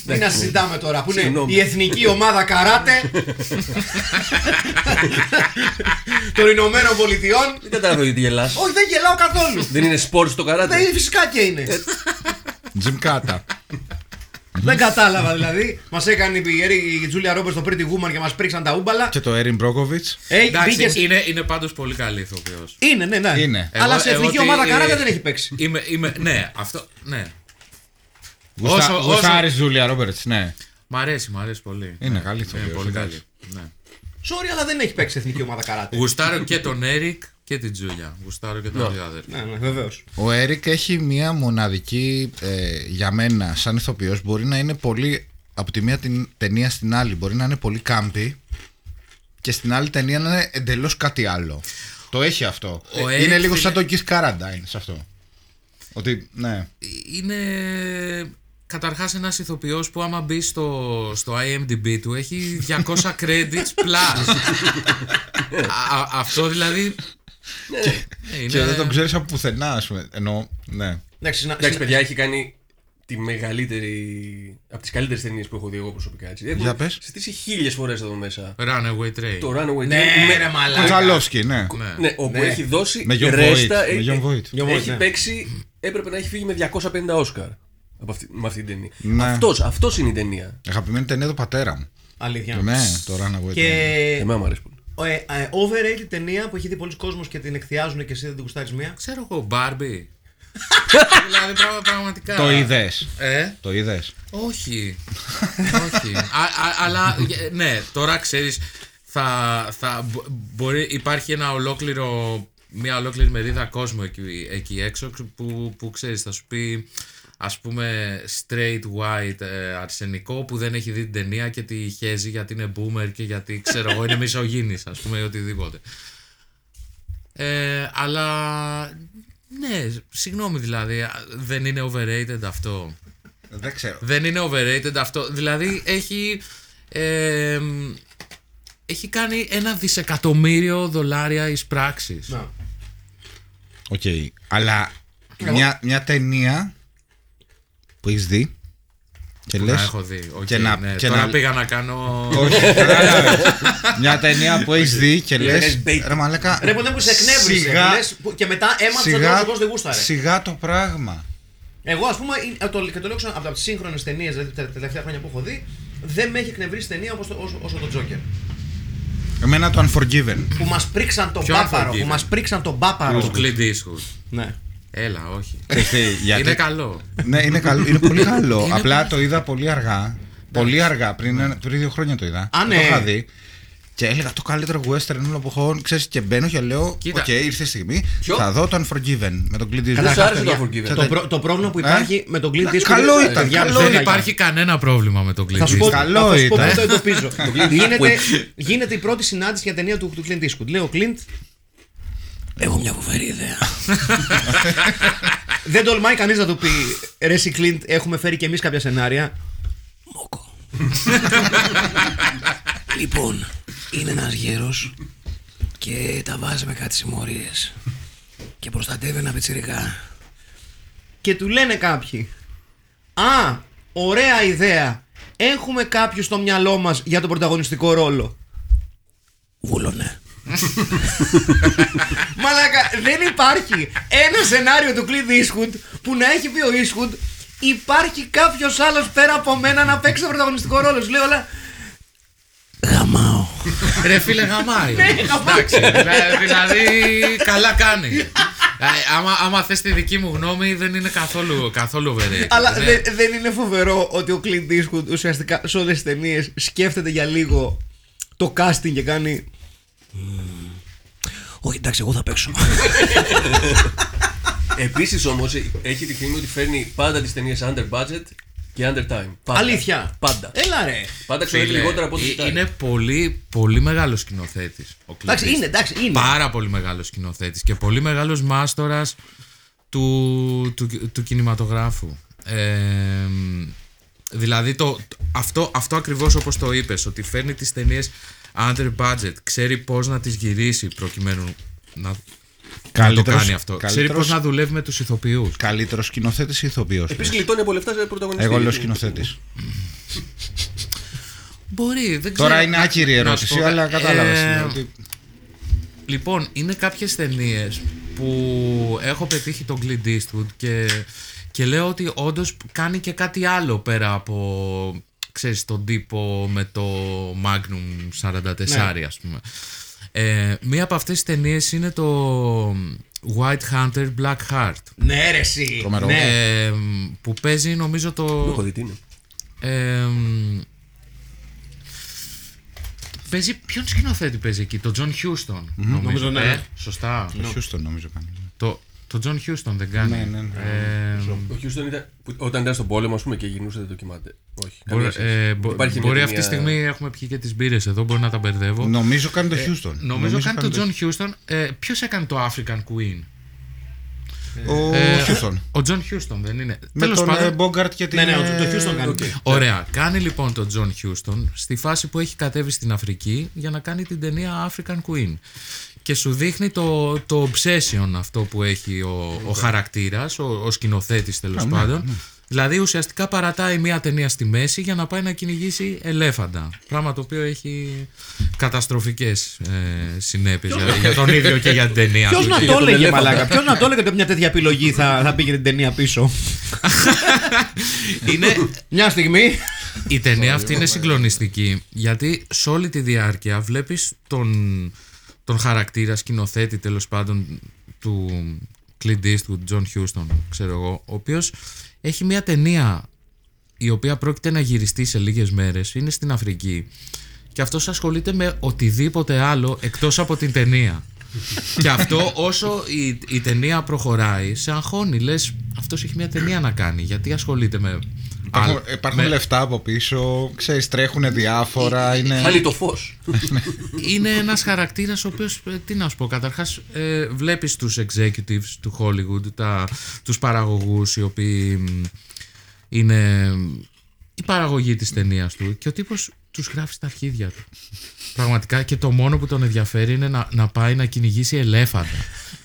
Τι να συζητάμε τώρα, που είναι Συγγνώμη. η εθνική ομάδα καράτε των Ηνωμένων Πολιτειών. Δεν καταλαβαίνω γιατί γελάς. Όχι, δεν γελάω καθόλου. Δεν είναι σπορ στο καράτε. Δεν είναι φυσικά και είναι. Jim Kata. Δεν κατάλαβα δηλαδή. Μας έκανε η, η, η Τζούλια Ρόμπερτ στο Pretty Woman και μας πρίξαν τα ούμπαλα. και το Erin Brockovich. Ε, Εντάξει, μπήκε- είναι, είναι πάντως πολύ καλή ηθοποιός Είναι, ναι, ναι. Είναι. Αλλά Εγώ- σε εγώ εθνική τι- ομάδα καράτε ε, δεν έχει παίξει. Είμαι, είμαι, ναι, αυτό, ναι. Γουστα- όσο- Γουστάρεις Julia Roberts, ναι. Μ' αρέσει, μ' αρέσει πολύ. Είναι καλή Είναι ηθοποιός, πολύ εντάξει. καλή. Ναι. Sorry, αλλά δεν έχει παίξει σε εθνική ομάδα καράτε. Γουστάρω και τον Έρικ και την Τζούλια. Γουστάρω και τον δύο αδέρφια. Ναι, ναι, βεβαίως. Ο Έρικ έχει μια μοναδική, ε, για μένα, σαν ηθοποιός, μπορεί να είναι πολύ, από τη μία την ταινία στην άλλη, μπορεί να είναι πολύ κάμπι και στην άλλη ταινία να είναι εντελώς κάτι άλλο. Το έχει αυτό. Ο είναι Eric λίγο φίλε- σαν το Kiss Carradine σε αυτό. Ότι, ναι. είναι καταρχάς ένας ηθοποιός που άμα μπει στο, στο IMDb του έχει 200 credits plus. Α, α- αυτό δηλαδή... Ε, είναι- Και δεν τον ξέρεις από πουθενά, ας πούμε. Ενώ, ναι. Εντάξει, συνα- Εντάξει, συνα- παιδιά, έχει κάνει τη μεγαλύτερη. από τις καλύτερες ταινίες που έχω δει εγώ προσωπικά. Έτσι. Έχουμε Για πες. συζητήσει χίλιες φορές εδώ μέσα. Runaway Train. Το Runaway Ναι, Train με- ρε μαλάκα. Κοντζαλόφσκι, ναι. Ναι. Ναι, όπου Ναι. έχει δώσει Με John ρέστα. Voight, με έχει- John Voight. John Voight, Έχει ναι. παίξει. Έπρεπε να έχει φύγει με 250 Όσκαρ από αυτή, με αυτή την ταινία. Ναι. Αυτός, αυτός είναι η ταινία. Αγαπημένη ταινία του πατέρα μου. Αλήθεια. Ναι, το Runaway. Train. Και Εμένα μου αρέσει πολύ. Ε, ε, overrated ταινία που έχει δει πολλοί κόσμος και την εκθιάζουν και εσύ δεν την κουστάρεις μία. Ξέρω εγώ, Barbie. δηλαδή πραγμα- πραγματικά. Το είδες. Ε, Το είδες. όχι. όχι. Α, α, αλλά ε, ναι, τώρα ξέρεις θα, θα μπο- μπορεί, υπάρχει ένα ολόκληρο μια ολόκληρη μερίδα κόσμου εκεί, εκεί έξω που, που ξέρεις θα σου πει ας πούμε straight white ε, αρσενικό που δεν έχει δει την ταινία και τη χέζει γιατί είναι boomer και γιατί ξέρω εγώ είναι μισογίνης ας πούμε ή οτιδήποτε ε, αλλά ναι συγγνώμη δηλαδή α, δεν είναι overrated αυτό Δεν ξέρω. δεν είναι overrated αυτό. Δηλαδή έχει. ε, έχει κάνει ένα δισεκατομμύριο δολάρια εισπράξεις. Να. Οκ. Αλλά μια, μια ταινία που έχεις δει και Να λες έχω δει. Οκ, και να- ναι. και Τώρα να- πήγα να κάνω. Όχι, κατάλαβες. Μια ταινία που έχεις δει και λες. Λέγες bait. Ρε μαλάκα. Ρε ποτέ που σε εκνεύρισε. σιγά- που λες, που- και μετά έμαθα ότι ο Σιγά, άνθρωπος δεν γούσταρε. σιγά το πράγμα. Εγώ, ας πούμε, είναι- το, και το λέω ξανά, από τις σύγχρονες ταινίες, δηλαδή τα τελευταία χρόνια που έχω δει, δεν με έχει εκνευρίσει ταινία όπως το, όσο, όσο το Joker. Εμένα το Unforgiven. Που μας πρίξαν τον Ποιο μπάπαρο. Unforgiven? Που μας πρίξαν τον μπάπαρο. Του Clint Eastwood. Ναι. Έλα, όχι. Ξέρεις τι, γιατί- Είναι καλό. Ναι, είναι, καλό, είναι πολύ καλό. Είναι Απλά πολύ- το είδα πολύ αργά. Πολύ αργά, πριν, ένα- πριν δύο χρόνια το είδα. Α, Το ναι. είχα δει. Και έλεγα το καλύτερο western όλο που έχω. Ξέρεις, και μπαίνω και λέω: Οκ, Κοίτα. ήρθε η στιγμή. Ποιο; Θα δω το Unforgiven με τον Clint Eastwood. Δεν σου Καταρχάς, άρεσε το παιδιά, Unforgiven. Το, προ- το πρόβλημα που υπάρχει με τον Clint Eastwood. καλό είναι- ήταν, παιδιά, καλό δεν Δεν ήταν. υπάρχει κανένα πρόβλημα με τον Clint Θα σου πω, Eastwood. Καλό θα σου πω ήταν. πώς το εντοπίζω. γίνεται, γίνεται η πρώτη συνάντηση για ταινία του, του Clint Eastwood. Λέω, Clint, έχω μια φοβερή ιδέα. Δεν τολμάει κανείς να του πει Ρε εσύ Clint, έχουμε φέρει και εμείς κάποια σενάρια. Μόκο. λοιπόν, είναι ένας γέρος και τα βάζει με κάτι συμμορίες. Και προστατεύει ένα πιτσιρικά. Και του λένε κάποιοι Α, ωραία ιδέα. Έχουμε κάποιους στο μυαλό μας για τον πρωταγωνιστικό ρόλο. Βούλωνε. Μαλάκα, δεν υπάρχει ένα σενάριο του Clint Eastwood που να έχει πει ο Eastwood υπάρχει κάποιος άλλος πέρα από μένα να παίξει τον πρωταγωνιστικό ρόλο. Σου λέω όλα. Γαμάω. Ρε φίλε γαμάει. Ναι, γαμάει. Εντάξει, δηλα- δηλαδή καλά κάνει. Ε, άμα, άμα θες τη δική μου γνώμη δεν είναι καθόλου, καθόλου overrated. Αλλά Είναι- δεν, δεν είναι φοβερό ότι ο Clint Eastwood ουσιαστικά σε όλες τις ταινίες σκέφτεται για λίγο το casting και κάνει. «Μμμ, Όχι, εντάξει, εγώ θα παίξω. Επίσης όμως έχει τη φήμη ότι φέρνει πάντα τις ταινίες under budget και under time. Πάντα. Αλήθεια. Πάντα. Έλα ρε. Πάντα ξέρει Φίλε, λιγότερα από ό,τι ε, ζητάει. Είναι πολύ, πολύ μεγάλος σκηνοθέτης. Εντάξει, είναι, εντάξει, είναι. Πάρα πολύ μεγάλος σκηνοθέτης και πολύ μεγάλος μάστορας του, του, του κινηματογράφου. Ε, δηλαδή το, αυτό, αυτό ακριβώς όπως το είπες ότι φέρνει τις ταινίες under budget ξέρει πώς να τις γυρίσει προκειμένου να, να το Καλύτερος- κάνει αυτό ξέρει καλύτερος- πώς να δουλεύει με τους ηθοποιούς Καλύτερος σκηνοθέτης ή ηθοποιός. Επίσης γλιτώνει από λεφτά σε πρωταγωνιστή. Εγώ λέω σκηνοθέτης. Μπορεί, δεν ξέρω Τώρα είναι άκυρη η να σου ερώτηση, πω, αλλά ε, κατάλαβες. ότι... Λοιπόν, είναι κάποιες ταινίες που έχω πετύχει τον Clint Eastwood και, και λέω ότι όντως κάνει και κάτι άλλο πέρα από ξέρεις τον τύπο με το Magnum 44 ας πούμε. Ε, μία από αυτές τις ταινίες είναι το White Hunter Black Heart Ναι, ρε, εσύ. Τρομερό. Ναι. ε, που παίζει νομίζω το... Έχω δει τι είναι. Ε, παίζει, ποιον σκηνοθέτη παίζει εκεί, τον John Huston. Νομίζω, Νομίζω, ναι. ε, σωστά. Σωστό νομίζω κάνει. Το, Το John Houston δεν κάνει. Ναι, ναι, ναι. Ε, Ο Houston ήταν, που- όταν ήταν στον πόλεμο, ας πούμε, και γινούσε δεν ντοκιμάντε. Όχι. μπορεί καμία σχέση. ε, μπο- Υπάρχει μια μπορεί αυτή τη ταινία- στιγμή έχουμε πιει και τις μπύρες εδώ, μπορεί να τα μπερδεύω. Νομίζω κάνει το Houston. Νομίζω κάνει το John Houston. Ε, Ποιος έκανε το African Queen; Ο Ε, Houston. Ο John Houston δεν είναι. Με Τέλος τον πάντων, ε, Bogart και την. Ναι, ναι, ο- ε, το Houston κάνει. Ωραία. Κάνει λοιπόν τον John Houston στη φάση που έχει κατέβει στην Αφρική για να κάνει την ταινία African Queen. Και σου δείχνει το, το obsession αυτό που έχει ο, ο χαρακτήρας, ο, ο σκηνοθέτης τέλος πάντων. Δηλαδή ουσιαστικά παρατάει μια ταινία στη μέση για να πάει να κυνηγήσει ελέφαντα. Πράγμα το οποίο έχει καταστροφικές ε, συνέπειες για, για τον ίδιο και για την ταινία. Ποιος του. να για το τον έλεγε, ελέφαντα. μαλάκα; Ποιος να το έλεγε ότι μια τέτοια επιλογή θα, θα πήγε την ταινία πίσω; Είναι, Μια στιγμή. Η ταινία αυτή είναι συγκλονιστική γιατί σε όλη τη διάρκεια βλέπεις τον, τον χαρακτήρα σκηνοθέτη τέλος πάντων του Clint Eastwood, John Huston, ξέρω εγώ, ο οποίος έχει μια ταινία η οποία πρόκειται να γυριστεί σε λίγες μέρες, είναι στην Αφρική και αυτός ασχολείται με οτιδήποτε άλλο εκτός από την ταινία. και αυτό όσο η, η ταινία προχωράει, σε αγχώνει. Λες, αυτός έχει μια ταινία να κάνει. Γιατί ασχολείται με. Υπάρχουν, άλλα- υπάρχουν με- λεφτά από πίσω, ξέρεις, τρέχουν διάφορα. Είναι... Χάλει το φως. είναι ένας χαρακτήρας ο οποίος, ε, τι να σου πω, καταρχάς ε, βλέπεις τους executives του Hollywood, τα, τους παραγωγούς οι οποίοι μ, είναι η παραγωγή της ταινίας του και ο τύπος τους γράφει στα αρχίδια του. Πραγματικά και το μόνο που τον ενδιαφέρει είναι να, να πάει να κυνηγήσει ελέφαντα.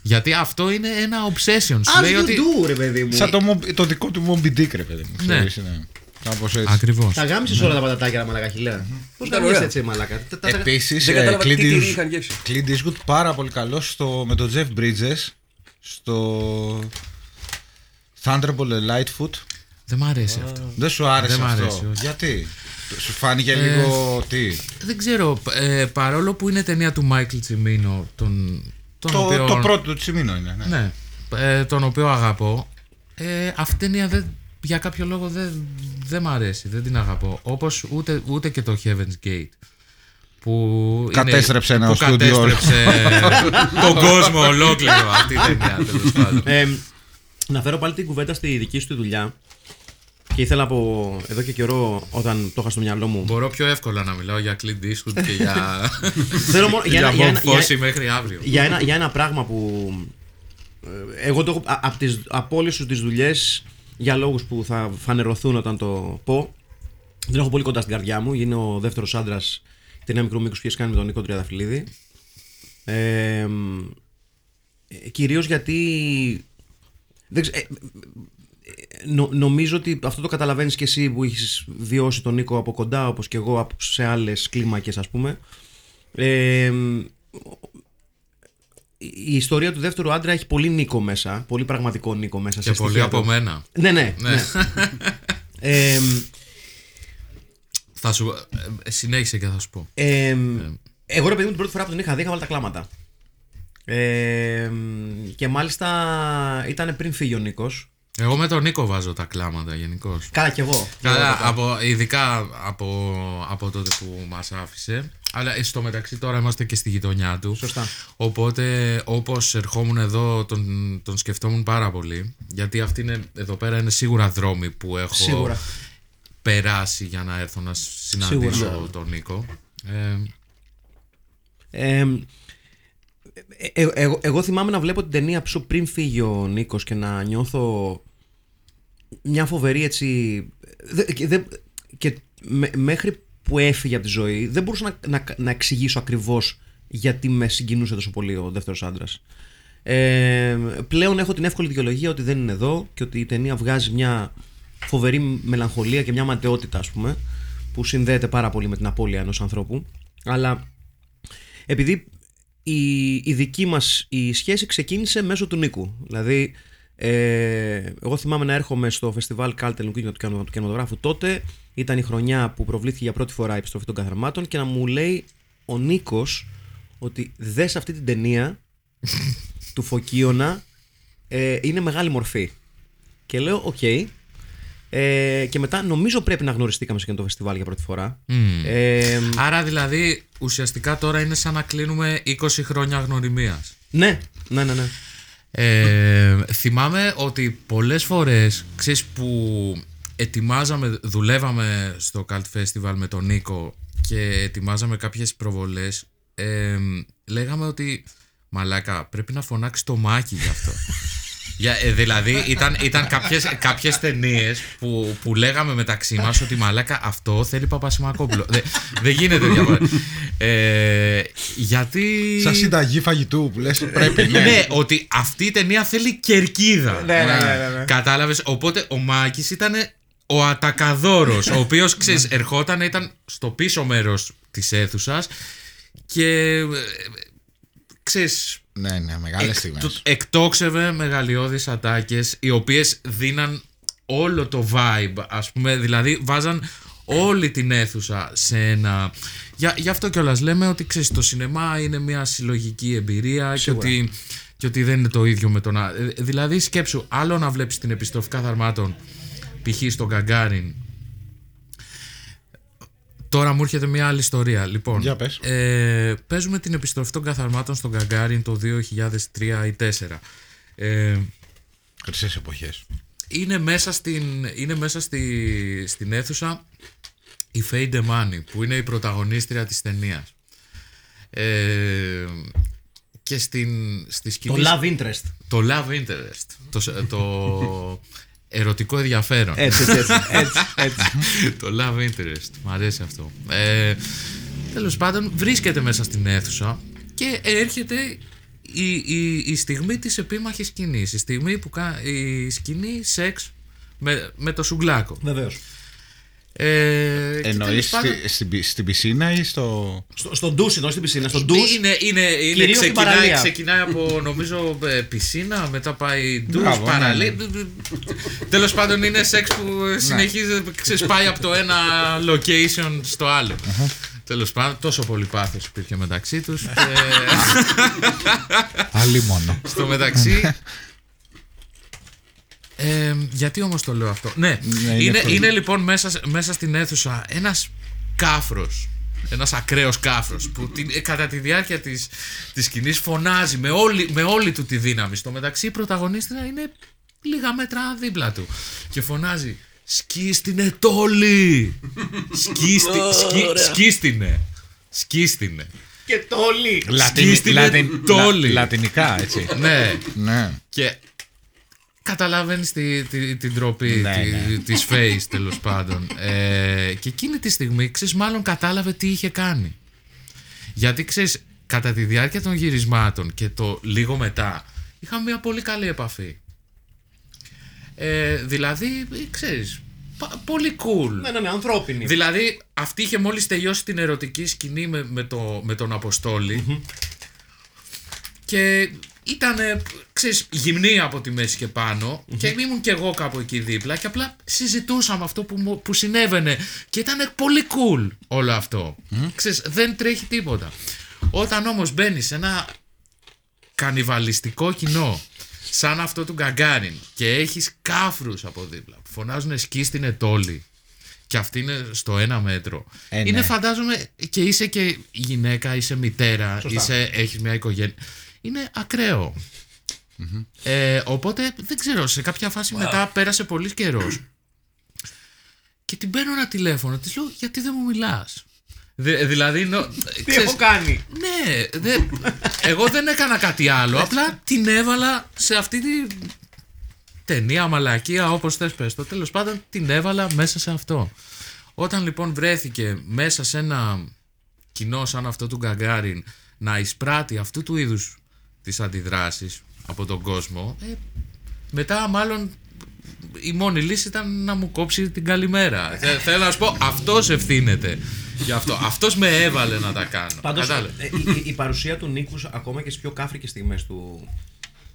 Γιατί αυτό είναι ένα obsession. Σου As λέει you ότι... do, ρε παιδί μου. Σαν το, Mob- το δικό του Moby Dick, ρε παιδί μου. Ναι. Ξέρεις, είναι. Κάπως έτσι. Ακριβώς. Τα γάμισες όλα τα πατατάκια, ρε μαλάκα χιλέα. Πώς Ήταν γάμισε ωραία. έτσι, μαλάκα; Τα- τα- τα- Επίσης, Δεν ε, κατάλαβα τι Clint τυρί Eastwood- είχαν γεύσει. Clint Eastwood πάρα πολύ καλός στο, με τον Jeff Bridges στο Thunderbolt Lightfoot. Δεν μ' αρέσει αυτό. Δεν σου άρεσε Δεν μ' αυτό; αρέσει, όχι. Γιατί; Σου φάνηκε λίγο τι; Δεν ξέρω, ε, παρόλο που είναι ταινία του Μάικλ Τσιμίνο, τον, τον Το, οποίο... το πρώτο του τσιμίνο είναι. Ναι. Ναι, ε, τον οποίο αγαπώ. Ε, αυτή η ταινία δεν, για κάποιο λόγο δεν, δεν μ' αρέσει, δεν την αγαπώ. Όπως ούτε, ούτε και το Heaven's Gate. Που Κατέστρεψε είναι, ένα που στούντιο όλο. κατέστρεψε τον κόσμο ολόκληρο αυτή η ταινία τέλος πάντων. Ε, να φέρω πάλι την κουβέντα στη δική σου τη δουλειά. Και ήθελα από εδώ και καιρό, όταν το είχα στο μυαλό μου. Μπορώ πιο εύκολα να μιλάω για Clint Eastwood και για, Θέλω μόνο για για, ένα, για, Bob ένα, για, Fosse μέχρι αύριο. για ένα, για ένα πράγμα που. ε, Εγώ το έχω α- από, τις, από όλες σου τις δουλειές για λόγους που θα φανερωθούν όταν το πω. Δεν έχω πολύ κοντά στην καρδιά μου. Είναι ο δεύτερος άντρας ταινία μικρού μήκους που έχει κάνει με τον Νίκο Τριαδαφυλλίδη. Ε, ε, κυρίως γιατί δεν ξε- ε, ε, νο- νομίζω ότι αυτό το καταλαβαίνεις και εσύ που έχεις βιώσει τον Νίκο από κοντά όπως και εγώ από- σε άλλες κλίμακες ας πούμε ε, η ιστορία του δεύτερου άντρα έχει πολύ Νίκο μέσα πολύ πραγματικό Νίκο μέσα Και σε πολύ στοιχεία από του. μένα. ναι ναι, ναι. ε, Θα σου, ε, συνέχισε και θα σου πω. Ε, εγώ ρε παιδί μου την πρώτη φορά που τον είχα δει είχα βάλει τα κλάματα. Ε, και μάλιστα ήταν πριν φύγει ο Νίκος. Εγώ με τον Νίκο βάζω τα κλάματα γενικώς. Καλά κι εγώ. Καλά, από, ειδικά από, από τότε που μας άφησε. Αλλά στο μεταξύ τώρα είμαστε και στη γειτονιά του. Σωστά. Οπότε όπως ερχόμουν εδώ τον, τον σκεφτόμουν πάρα πολύ. Γιατί αυτή είναι, εδώ πέρα είναι σίγουρα δρόμοι που έχω Σίγουρα. περάσει για να έρθω να συναντήσω Σίγουρα. τον Νίκο. Ε, Ε, ε, ε, εγώ, εγώ θυμάμαι να βλέπω την ταινία ψου πριν φύγει ο Νίκος και να νιώθω μια φοβερή έτσι. δε- και, δε- και με- μέχρι που έφυγε από τη ζωή δεν μπορούσα να, να, να εξηγήσω ακριβώς γιατί με συγκινούσε τόσο πολύ ο δεύτερος άντρας. Ε, πλέον έχω την εύκολη δικαιολογία ότι δεν είναι εδώ και ότι η ταινία βγάζει μια φοβερή μελαγχολία και μια ματαιότητα ας πούμε που συνδέεται πάρα πολύ με την απώλεια ενός ανθρώπου αλλά επειδή η, η δική μας η σχέση ξεκίνησε μέσω του Νίκου. Δηλαδή, ε, εγώ θυμάμαι να έρχομαι στο φεστιβάλ Κάλτελ του κινημα- του κινηματογράφου τότε. Ήταν η χρονιά που προβλήθηκε για πρώτη φορά η επιστροφή των καθαρμάτων και να μου λέει ο Νίκος ότι δες αυτή την ταινία του Φωκίωνα ε, είναι μεγάλη μορφή. Και λέω, οκ. Ε, και μετά νομίζω πρέπει να γνωριστήκαμε σε εκείνο το φεστιβάλ για πρώτη φορά. Ε, άρα δηλαδή ουσιαστικά τώρα είναι σαν να κλείνουμε 20 χρόνια γνωριμίας. ναι, ναι, ναι, ναι. Ε, θυμάμαι ότι πολλές φορές, ξέρεις που ετοιμάζαμε, δουλεύαμε στο Cult Festival με τον Νίκο και ετοιμάζαμε κάποιες προβολές, ε, λέγαμε ότι μαλάκα πρέπει να φωνάξεις το μάκι γι' αυτό. Για, ε, δηλαδή ήταν, ήταν κάποιες, κάποιες ταινίες που, που λέγαμε μεταξύ μας ότι μαλάκα αυτό θέλει Παπασημακόπουλο. Δεν δεν γίνεται διαφορετικά. Ε, γιατί... Σαν συνταγή φαγητού που λες πρέπει. Ναι. Ναι. ότι αυτή η ταινία θέλει κερκίδα. Ναι, ναι, ναι, ναι, ναι. Κατάλαβες, οπότε ο Μάκης ήταν ο ατακαδόρος, ο οποίος, ξέρεις, ερχόταν, ήταν στο πίσω μέρος της αίθουσας και, ε, ξέρεις, Ναι, ναι, μεγάλες εκ- στιγμές. του- εκτόξευε μεγαλειώδεις ατάκες οι οποίες δίναν όλο το vibe ας πούμε δηλαδή βάζαν όλη την αίθουσα σε ένα για, γι' αυτό κιόλας λέμε ότι ξέρεις το σινεμά είναι μια συλλογική εμπειρία και ότι, και ότι δεν είναι το ίδιο με το να ε, δηλαδή σκέψου άλλο να βλέπεις την επιστροφή καθαρμάτων π.χ. στον Γκαγκάριν Τώρα μου έρχεται μια άλλη ιστορία. Λοιπόν, Για πες. Ε, παίζουμε την επιστροφή των καθαρμάτων στον Γκαγκάριν το 2003 ή 2004. Ε, Χρυσές εποχές. είναι μέσα, στην, είναι μέσα στη, στην αίθουσα η Faye Demani που είναι η πρωταγωνίστρια της ταινίας. Ε, και στην, στη σκηνή... Το love interest. το love interest. Το, σ- το ερωτικό ενδιαφέρον. Έτσι, έτσι, έτσι. έτσι, έτσι. το love interest. Μ' αρέσει αυτό. Ε, Τέλος πάντων, βρίσκεται μέσα στην αίθουσα και έρχεται η, η, η στιγμή της επίμαχης σκηνής. Η στιγμή που κα, η σκηνή σεξ με, με το σουγκλάκο. Βεβαίως. Ε, και τέλος Εννοείς πάντων, στη- στην, πι- στην πισίνα ή στο... Στο, στον ντους, ενώ στην πισίνα. Στον ντους. είναι, είναι, είναι, Κυρίως στην ξεκινάει, παραλία. ξεκινάει από νομίζω ε, πισίνα, μετά πάει ντους, Μπράβο, ναι, παραλία. Τέλος πάντων είναι σεξ που συνεχίζει, ξέρεις, πάει από το ένα location στο άλλο. Τέλος πάντων, τόσο πολύ πάθος υπήρχε μεταξύ τους. και Άλλη μόνο. στο μεταξύ... Ε, γιατί όμως το λέω αυτό; Ναι, Ναι, είναι είναι, αυτό. είναι λοιπόν μέσα, μέσα στην αίθουσα ένας κάφρος. Ένας ακραίος κάφρος που την, ε, κατά τη διάρκεια της, της σκηνής φωνάζει με όλη, με όλη του τη δύναμη. Στο μεταξύ η πρωταγωνίστρια είναι λίγα μέτρα δίπλα του και φωνάζει «Σκίστηνε τόλι! Σκίστη, σκι, σκίστηνε! Σκίστηνε!» Και το όλοι. Σκίστηνε τόλι! λατινικά, έτσι. Ναι, ναι. και καταλαβαίνεις τη, τη- την τροπή Ναι, τη, ναι. της face τέλος πάντων. Ε, και εκείνη τη στιγμή, ξέρεις, μάλλον κατάλαβε τι είχε κάνει. Γιατί, ξέρεις, κατά τη διάρκεια των γυρισμάτων και το λίγο μετά, είχαμε μια πολύ καλή επαφή. Ε, δηλαδή, ξέρεις, πα- πολύ cool. Ναι, ναι, ναι, ανθρώπινη. Δηλαδή, αυτή είχε μόλις τελειώσει την ερωτική σκηνή με, με, το, με τον αποστολη και ήταν, ξέρεις, γυμνή από τη μέση και πανω και ήμουν και εγώ κάπου εκεί δίπλα και απλά συζητούσαμε αυτό που, μου- που συνέβαινε και ήταν πολύ cool όλο αυτό. Ξέρεις, δεν τρέχει τίποτα. Όταν όμως μπαίνεις σε ένα κανιβαλιστικό κοινό σαν αυτό του Γκαγκάριν και έχεις κάφρους από δίπλα που φωνάζουν σκι στην ετόλη και αυτή είναι στο ένα μέτρο. Ε, ναι. είναι φαντάζομαι και είσαι και γυναίκα, είσαι μητέρα, είσαι, έχεις μια οικογένεια. Είναι ακραίο. Ε, οπότε δεν ξέρω, σε κάποια φάση μετά πέρασε πολύς καιρός. και την παίρνω ένα τηλέφωνο, της λέω γιατί δεν μου μιλάς; Δε- δηλαδή, νο, Τι έχω κάνει; ναι, δε, εγώ δεν έκανα κάτι άλλο. Απλά την έβαλα σε αυτή τη ταινία, μαλακία, όπως θες πες το. Τέλος πάντων, την έβαλα μέσα σε αυτό. Όταν λοιπόν βρέθηκε μέσα σε ένα κοινό σαν αυτό του Γκαγκάριν να εισπράττει αυτού του είδους τις αντιδράσεις από τον κόσμο, ε, μετά μάλλον η μόνη λύση ήταν να μου κόψει την καλημέρα. Θε- Θέλω να σου πω, αυτός ευθύνεται. Γι' αυτό. Αυτός με έβαλε να τα κάνω. Πάντως, Κατάλαβες; ε, η, η- η παρουσία του Νίκου ακόμα και στι πιο κάφρικες στιγμές του,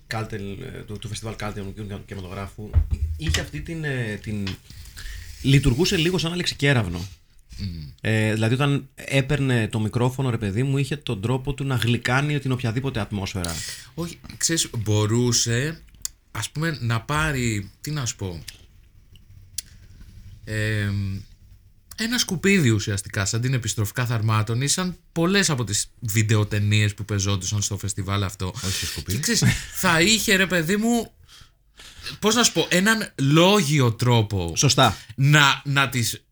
Κάλτελ, ε, του, του φεστιβάλ Κάλτελ του κινηματογράφου είχε αυτή την, ε, την. λειτουργούσε λίγο σαν αλεξικέραυνο. Ε, δηλαδή, όταν έπαιρνε το μικρόφωνο, ρε παιδί μου, είχε τον τρόπο του να γλυκάνει την οποιαδήποτε ατμόσφαιρα. Όχι, ξέρεις, μπορούσε ας πούμε να πάρει, τι να σου πω, ε, ένα σκουπίδι ουσιαστικά, σαν την επιστροφή καθαρμάτων ή σαν πολλές από τις βιντεοτενίες που πεζόντουσαν στο φεστιβάλ αυτό. Όχι σκουπίδι. Και ξέρεις, θα είχε ρε παιδί μου. Πώς να σου πω, έναν λόγιο τρόπο Σωστά. να, να τις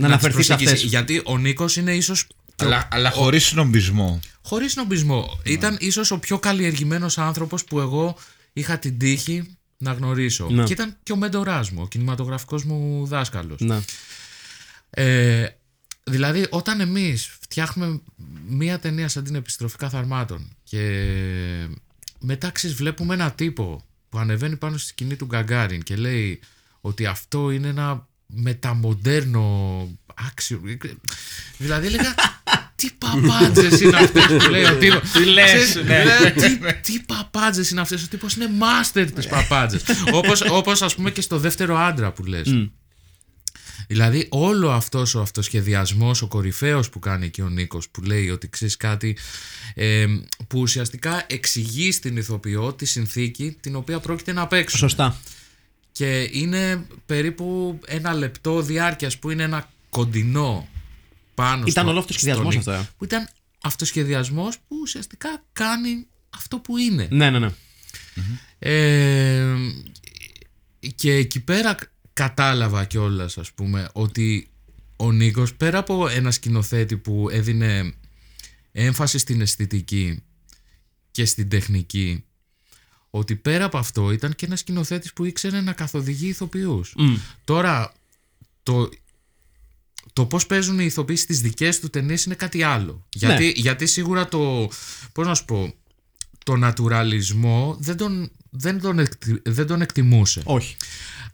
Να αναφερθείς σε αυτές. Γιατί ο Νίκος είναι ίσως. Αλλά, αλλά χωρίς νομπισμό. Χωρίς νομπισμό. Ήταν ίσως ο πιο καλλιεργημένος άνθρωπος που εγώ είχα την τύχη να γνωρίσω. Ναι. Και ήταν και ο μέντοράς μου, ο κινηματογραφικός μου δάσκαλος. Να. Ε, δηλαδή, όταν εμείς φτιάχνουμε μία ταινία σαν την επιστροφή καθαρμάτων και μετά ξέρεις, βλέπουμε ένα τύπο που ανεβαίνει πάνω στη σκηνή του Γκαγκάριν και λέει ότι αυτό είναι ένα μεταμοντέρνο άξιο. Δηλαδή έλεγα. Τι παπάντζες είναι αυτές που λέει ο τύπος. Τι λες, τι, τι παπάντζες είναι αυτές. Ο τύπος είναι μάστερ της παπάντζες. Όπως όπως, ας πούμε και στο δεύτερο άντρα που λες. Δηλαδή όλο αυτός ο αυτοσχεδιασμός, ο κορυφαίος που κάνει και ο Νίκος που λέει ότι ξέρεις κάτι ε, που ουσιαστικά εξηγεί στην ηθοποιό τη συνθήκη την οποία πρόκειται να παίξουν. Σωστά. Και είναι περίπου ένα λεπτό διάρκειας που είναι ένα κοντινό πάνω Ήταν στο- όλο αυτοσχεδιασμός στο- αυτό, ε. Που ήταν αυτοσχεδιασμός που ουσιαστικά κάνει αυτό που είναι. Ναι, ναι, ναι. Ε, και εκεί πέρα κατάλαβα κιόλας, ας πούμε, ότι ο Νίκος πέρα από ένα σκηνοθέτη που έδινε έμφαση στην αισθητική και στην τεχνική, ότι πέρα από αυτό ήταν και ένας σκηνοθέτης που ήξερε να καθοδηγεί ηθοποιούς. Τώρα, το, το πώς παίζουν οι ηθοποιοί στις δικές του ταινίες είναι κάτι άλλο. Γιατί, γιατί σίγουρα το, πώς να σου πω, το νατουραλισμό δεν τον, δεν τον, εκτι- δεν τον εκτιμούσε. Όχι.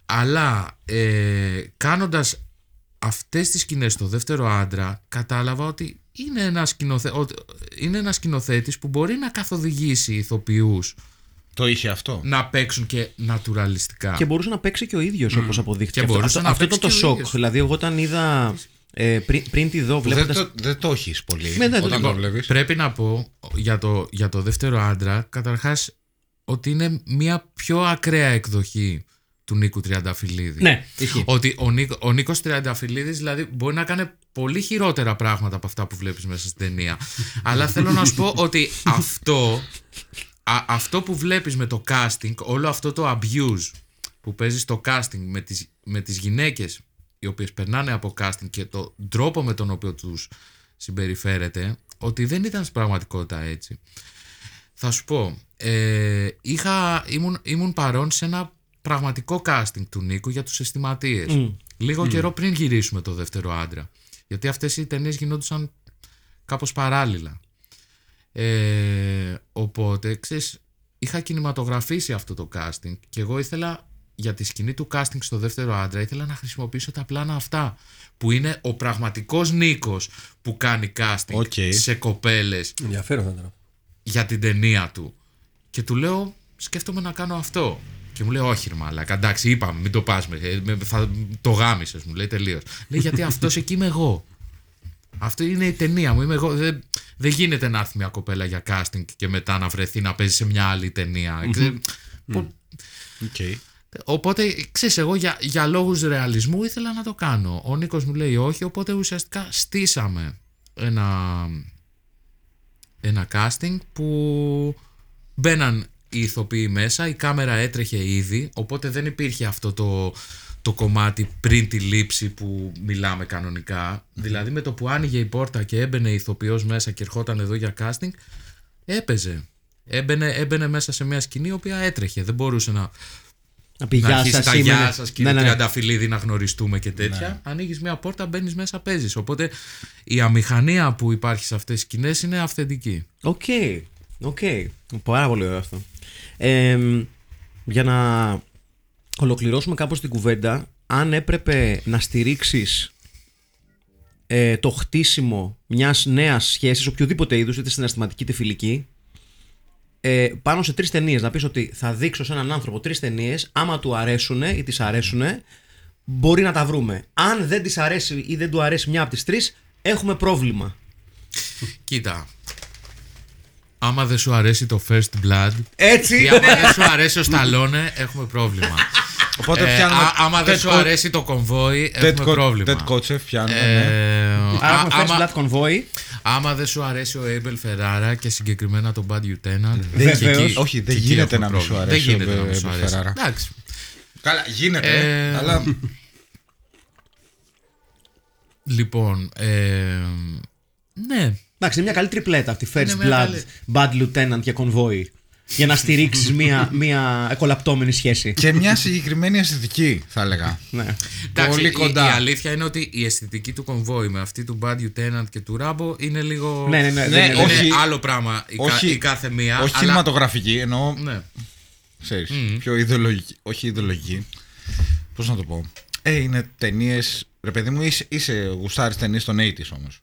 Αλλά ε, κάνοντας αυτές τις σκηνές στο δεύτερο άντρα κατάλαβα ότι είναι ένας, σκηνοθε... ότι είναι ένας σκηνοθέτης που μπορεί να καθοδηγήσει ηθοποιούς Το είχε αυτό. να παίξουν και νατουραλιστικά. Και μπορούσε να παίξει και ο ίδιος όπως αποδείχθηκε. Και αυτό μπορούσε αυτό, να αυτό ήταν παίξει το και ο σοκ. ίδιος. Δηλαδή, εγώ όταν είδα. Ε, πριν, πριν τη δω, Που δεν, βλέποντα. το, δεν το έχεις πολύ. Ναι, ναι, όταν το- το βλέπεις. Πρέπει να πω για το, για το δεύτερο άντρα, καταρχάς ότι είναι μια πιο ακραία εκδοχή του Νίκου Τριανταφυλλίδη. Ναι, ισχύει. Ότι ο, Νίκ, ο Νίκος Τριανταφυλλίδης δηλαδή μπορεί να κάνει πολύ χειρότερα πράγματα από αυτά που βλέπεις μέσα στην ταινία. Αλλά θέλω να σου πω ότι αυτό, α- αυτό που βλέπεις με το casting, όλο αυτό το abuse που παίζεις στο casting με τις, με τις γυναίκες οι οποίες περνάνε από casting και το τρόπο με τον οποίο τους συμπεριφέρεται, ότι δεν ήταν στην πραγματικότητα έτσι. Θα σου πω, ε, είχα, ήμουν, ήμουν παρόν σε ένα πραγματικό casting του Νίκου για τους αισθηματίες. Λίγο καιρό πριν γυρίσουμε το δεύτερο άντρα. Γιατί αυτές οι ταινίες γινόντουσαν κάπως παράλληλα. Ε, οπότε, ξέρεις, είχα κινηματογραφήσει αυτό το casting και εγώ ήθελα για τη σκηνή του casting στο δεύτερο άντρα ήθελα να χρησιμοποιήσω τα πλάνα αυτά που είναι ο πραγματικός Νίκος που κάνει casting OK. σε κοπέλες Ενδιαφέρον θα ήταν. για την ταινία του. Και του λέω, σκέφτομαι να κάνω αυτό. Και μου λέει, Όχι, ρε Μαλάκα, εντάξει, είπαμε, μην το πας. Θα το γάμισες, μου λέει τελείως. λέει, Γιατί αυτός εκεί είμαι εγώ. Αυτό είναι η ταινία μου. Είμαι εγώ. Δεν, δεν γίνεται να έρθει μια κοπέλα για casting και μετά να βρεθεί να παίζει σε μια άλλη ταινία. Ξέ- πο- Okay. Οπότε, ξέρεις, εγώ για, για λόγους ρεαλισμού ήθελα να το κάνω. Ο Νίκος μου λέει όχι, οπότε ουσιαστικά στήσαμε ένα, ένα casting που μπαίναν οι ηθοποιοί μέσα, η κάμερα έτρεχε ήδη, οπότε δεν υπήρχε αυτό το, το κομμάτι πριν τη λήψη που μιλάμε κανονικά. Δηλαδή με το που άνοιγε η πόρτα και έμπαινε η ηθοποιός μέσα και ερχόταν εδώ για casting, έπαιζε. Έμπαινε, έμπαινε μέσα σε μια σκηνή η οποία έτρεχε. Δεν μπορούσε να, Να πει να γεια αρχίσει σας. τα γεια σας, κύριε ναι, ναι. Τριανταφυλλίδη, να γνωριστούμε και τέτοια. Ναι. Ανοίγεις μια πόρτα, μπαίνεις μέσα, παίζεις. Οπότε η αμηχανία που υπάρχει σε αυτές τις σκηνές είναι αυθεντική. OK. OK. Πάρα πολύ ωραίο αυτό. Ε, για να ολοκληρώσουμε κάπως την κουβέντα, αν έπρεπε να στηρίξεις ε, το χτίσιμο μιας νέας σχέσης, οποιοδήποτε είδους, είτε συναισθηματική είτε φιλική, ε, πάνω σε τρεις ταινίες, να πεις ότι θα δείξω σε έναν άνθρωπο τρεις ταινίες, άμα του αρέσουν ή της αρέσουν, μπορεί να τα βρούμε. Αν δεν της αρέσει ή δεν του αρέσει μια από τις τρεις, έχουμε πρόβλημα. Κοίτα. Άμα δεν σου αρέσει το First Blood Έτσι! ή άμα δεν σου αρέσει ο Σταλόνε, έχουμε πρόβλημα. Οπότε Ε, πιάνουμε. α- άμα δεν Ted σου Co- αρέσει το κομβόι, Ted έχουμε Co- πρόβλημα. Ted Kotcheff πιάνουμε. Ε, ναι. Άρα α- έχουμε First άμα- Blood Convoy. Άμα δεν σου αρέσει ο Abel Ferrara και συγκεκριμένα το Bad Lieutenant. Βεβαίως. και εκεί- Όχι, δεν και εκεί γίνεται έχουμε να μην σου πρόβλημα. αρέσει Δεν ο γίνεται να μην σου Abel αρέσει. Ferrara. Εντάξει. Καλά, γίνεται. Ε, αλλά. Λοιπόν, ε, ναι. Εντάξει, είναι μια καλή τριπλέτα αυτή. First Είναι μια Blood, Bad Lieutenant και Convoy. Για να στηρίξεις μια, μια εκολαπτώμενη σχέση. και μια συγκεκριμένη αισθητική, θα έλεγα. Ναι. Εντάξει, Πολύ η- κοντά. Η, αλήθεια είναι ότι η αισθητική του κομβόη με αυτή του Bad Lieutenant και του Ράμπο είναι λίγο. Ναι, ναι, ναι, Ναι, δεν είναι- είναι όχι- άλλο πράγμα η, κα- όχι- η κάθε μία. όχι αλλά- κινηματογραφική, εννοώ. Ναι. Ξέρεις, πιο ιδεολογική. Όχι ιδεολογική. Πώς να το πω; Ε, είναι ταινίε. Ρε παιδί μου, είσαι, είσαι γουστάρεις ταινίες των 80s όμως.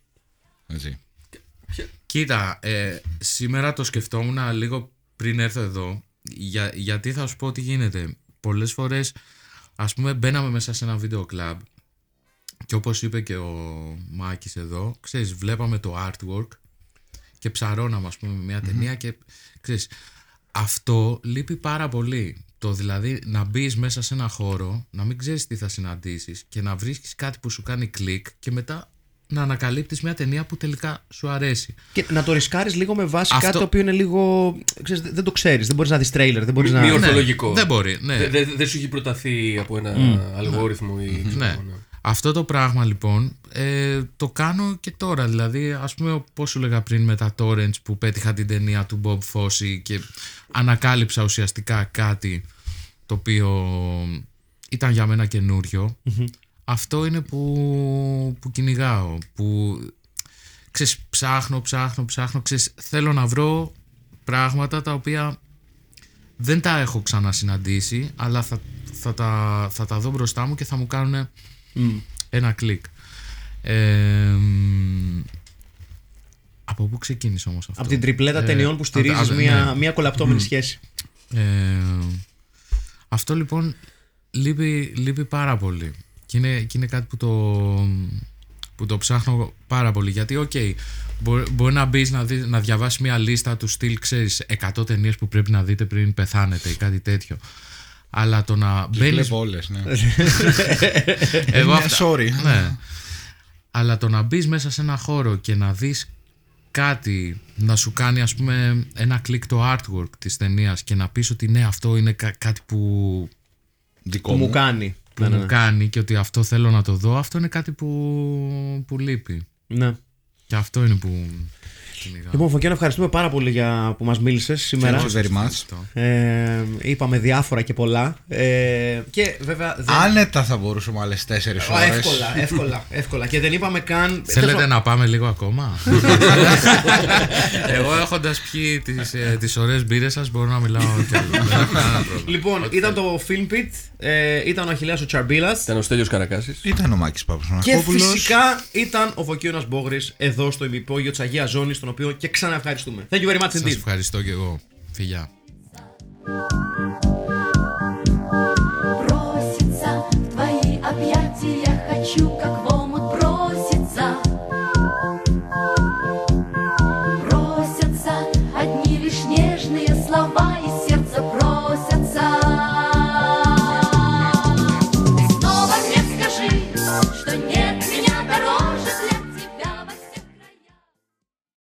Έτσι. Κοίτα, ε, σήμερα το σκεφτόμουν λίγο πριν έρθω εδώ. Για, γιατί θα σου πω τι γίνεται. Πολλές φορές, ας πούμε, μπαίναμε μέσα σε ένα βίντεο κλαμπ και όπως είπε και ο Μάκης εδώ, ξέρεις, βλέπαμε το artwork και ψαρώναμε, ας πούμε, με μια ταινία και, ξέρεις, αυτό λείπει πάρα πολύ. Το δηλαδή να μπεις μέσα σε ένα χώρο, να μην ξέρεις τι θα συναντήσεις και να βρίσκεις κάτι που σου κάνει κλικ και μετά να ανακαλύπτεις μια ταινία που τελικά σου αρέσει. Και να το ρισκάρεις λίγο με βάση Αυτό- κάτι το οποίο είναι λίγο. Ξέρεις, δεν το ξέρεις. Δεν μπορείς να δεις τρέιλερ. Δεν μπορείς Μη να. ορθολογικό. Δεν μπορεί, ναι. Δεν δεν- δεν σου έχει προταθεί από ένα αλγόριθμο ή. ξέρω Ναι. εγώ, ναι. Αυτό το πράγμα λοιπόν ε, το κάνω και τώρα. Δηλαδή, ας πούμε, πώς σου λέγα πριν με τα torrents που πέτυχα την ταινία του Bob Fosse και ανακάλυψα ουσιαστικά κάτι το οποίο ήταν για μένα καινούριο. Αυτό είναι που, που κυνηγάω. Που ξέρεις, ψάχνω, ψάχνω, ψάχνω. Ξέρεις, θέλω να βρω πράγματα τα οποία δεν τα έχω ξανασυναντήσει, αλλά θα, θα, τα, θα τα δω μπροστά μου και θα μου κάνουν ένα κλικ. Ε, μ, από πού ξεκίνησε όμως αυτό; Από την τριπλέτα Ε, ταινιών που α- στηρίζεις α- μια, ναι. μια εκκολαπτόμενη σχέση. Ε, αυτό λοιπόν λείπει, λείπει πάρα πολύ. Και είναι, και είναι κάτι που το, που το ψάχνω πάρα πολύ. Γιατί, οκ, μπορεί, μπορεί να μπεις να, δεις- να διαβάσεις μια λίστα του στυλ, ξέρεις, 100 ταινίες που πρέπει να δείτε πριν πεθάνετε ή κάτι τέτοιο. Αλλά το να Τις μπαίνει. βλέπω όλες, ναι. Εγώ Μια αυτά- sorry. Ναι. Αλλά το να μπεις μέσα σε ένα χώρο και να δεις κάτι να σου κάνει ας πούμε ένα κλικ το artwork της ταινίας και να πεις ότι ναι αυτό είναι κα- κάτι που, Δικό Που μου μου. κάνει. Που Ναι, ναι, μου ναι. κάνει και ότι αυτό θέλω να το δω αυτό είναι κάτι που, που λείπει Ναι. και αυτό είναι που κυνηγάω. Λοιπόν, Φωκιάνο, ευχαριστούμε πάρα πολύ για που μας μίλησες σήμερα. Thank you very much. Αυτό. Ε, είπαμε διάφορα και πολλά. Ε, και βέβαια. Δεν... Άνετα θα μπορούσαμε άλλες 4 Α, ώρες. εύκολα, εύκολα, εύκολα. Και δεν είπαμε καν. Θέλετε να πάμε λίγο ακόμα; Εγώ έχοντας πιει τις, ε, τις ωραίες μπύρες σας μπορώ να μιλάω και άλλο. Δεν έχω κανένα πρόβλημα. Λοιπόν, ήταν το Film Pit, ε, ήταν ο Αχιλέας ο Τσαρμπίλας Ήταν ο Στέλιος Καρακάσης. Ήταν ο Μάκης και Παπασμανακόπουλο. φυσικά ήταν ο Φωκίωνας Μπόγρης εδώ στο ημυπόγειο της Αγίας Ζώνης, τον οποίο και ξαναευχαριστούμε. Thank you very much Σας indeed. ευχαριστώ και εγώ. Φιλιά.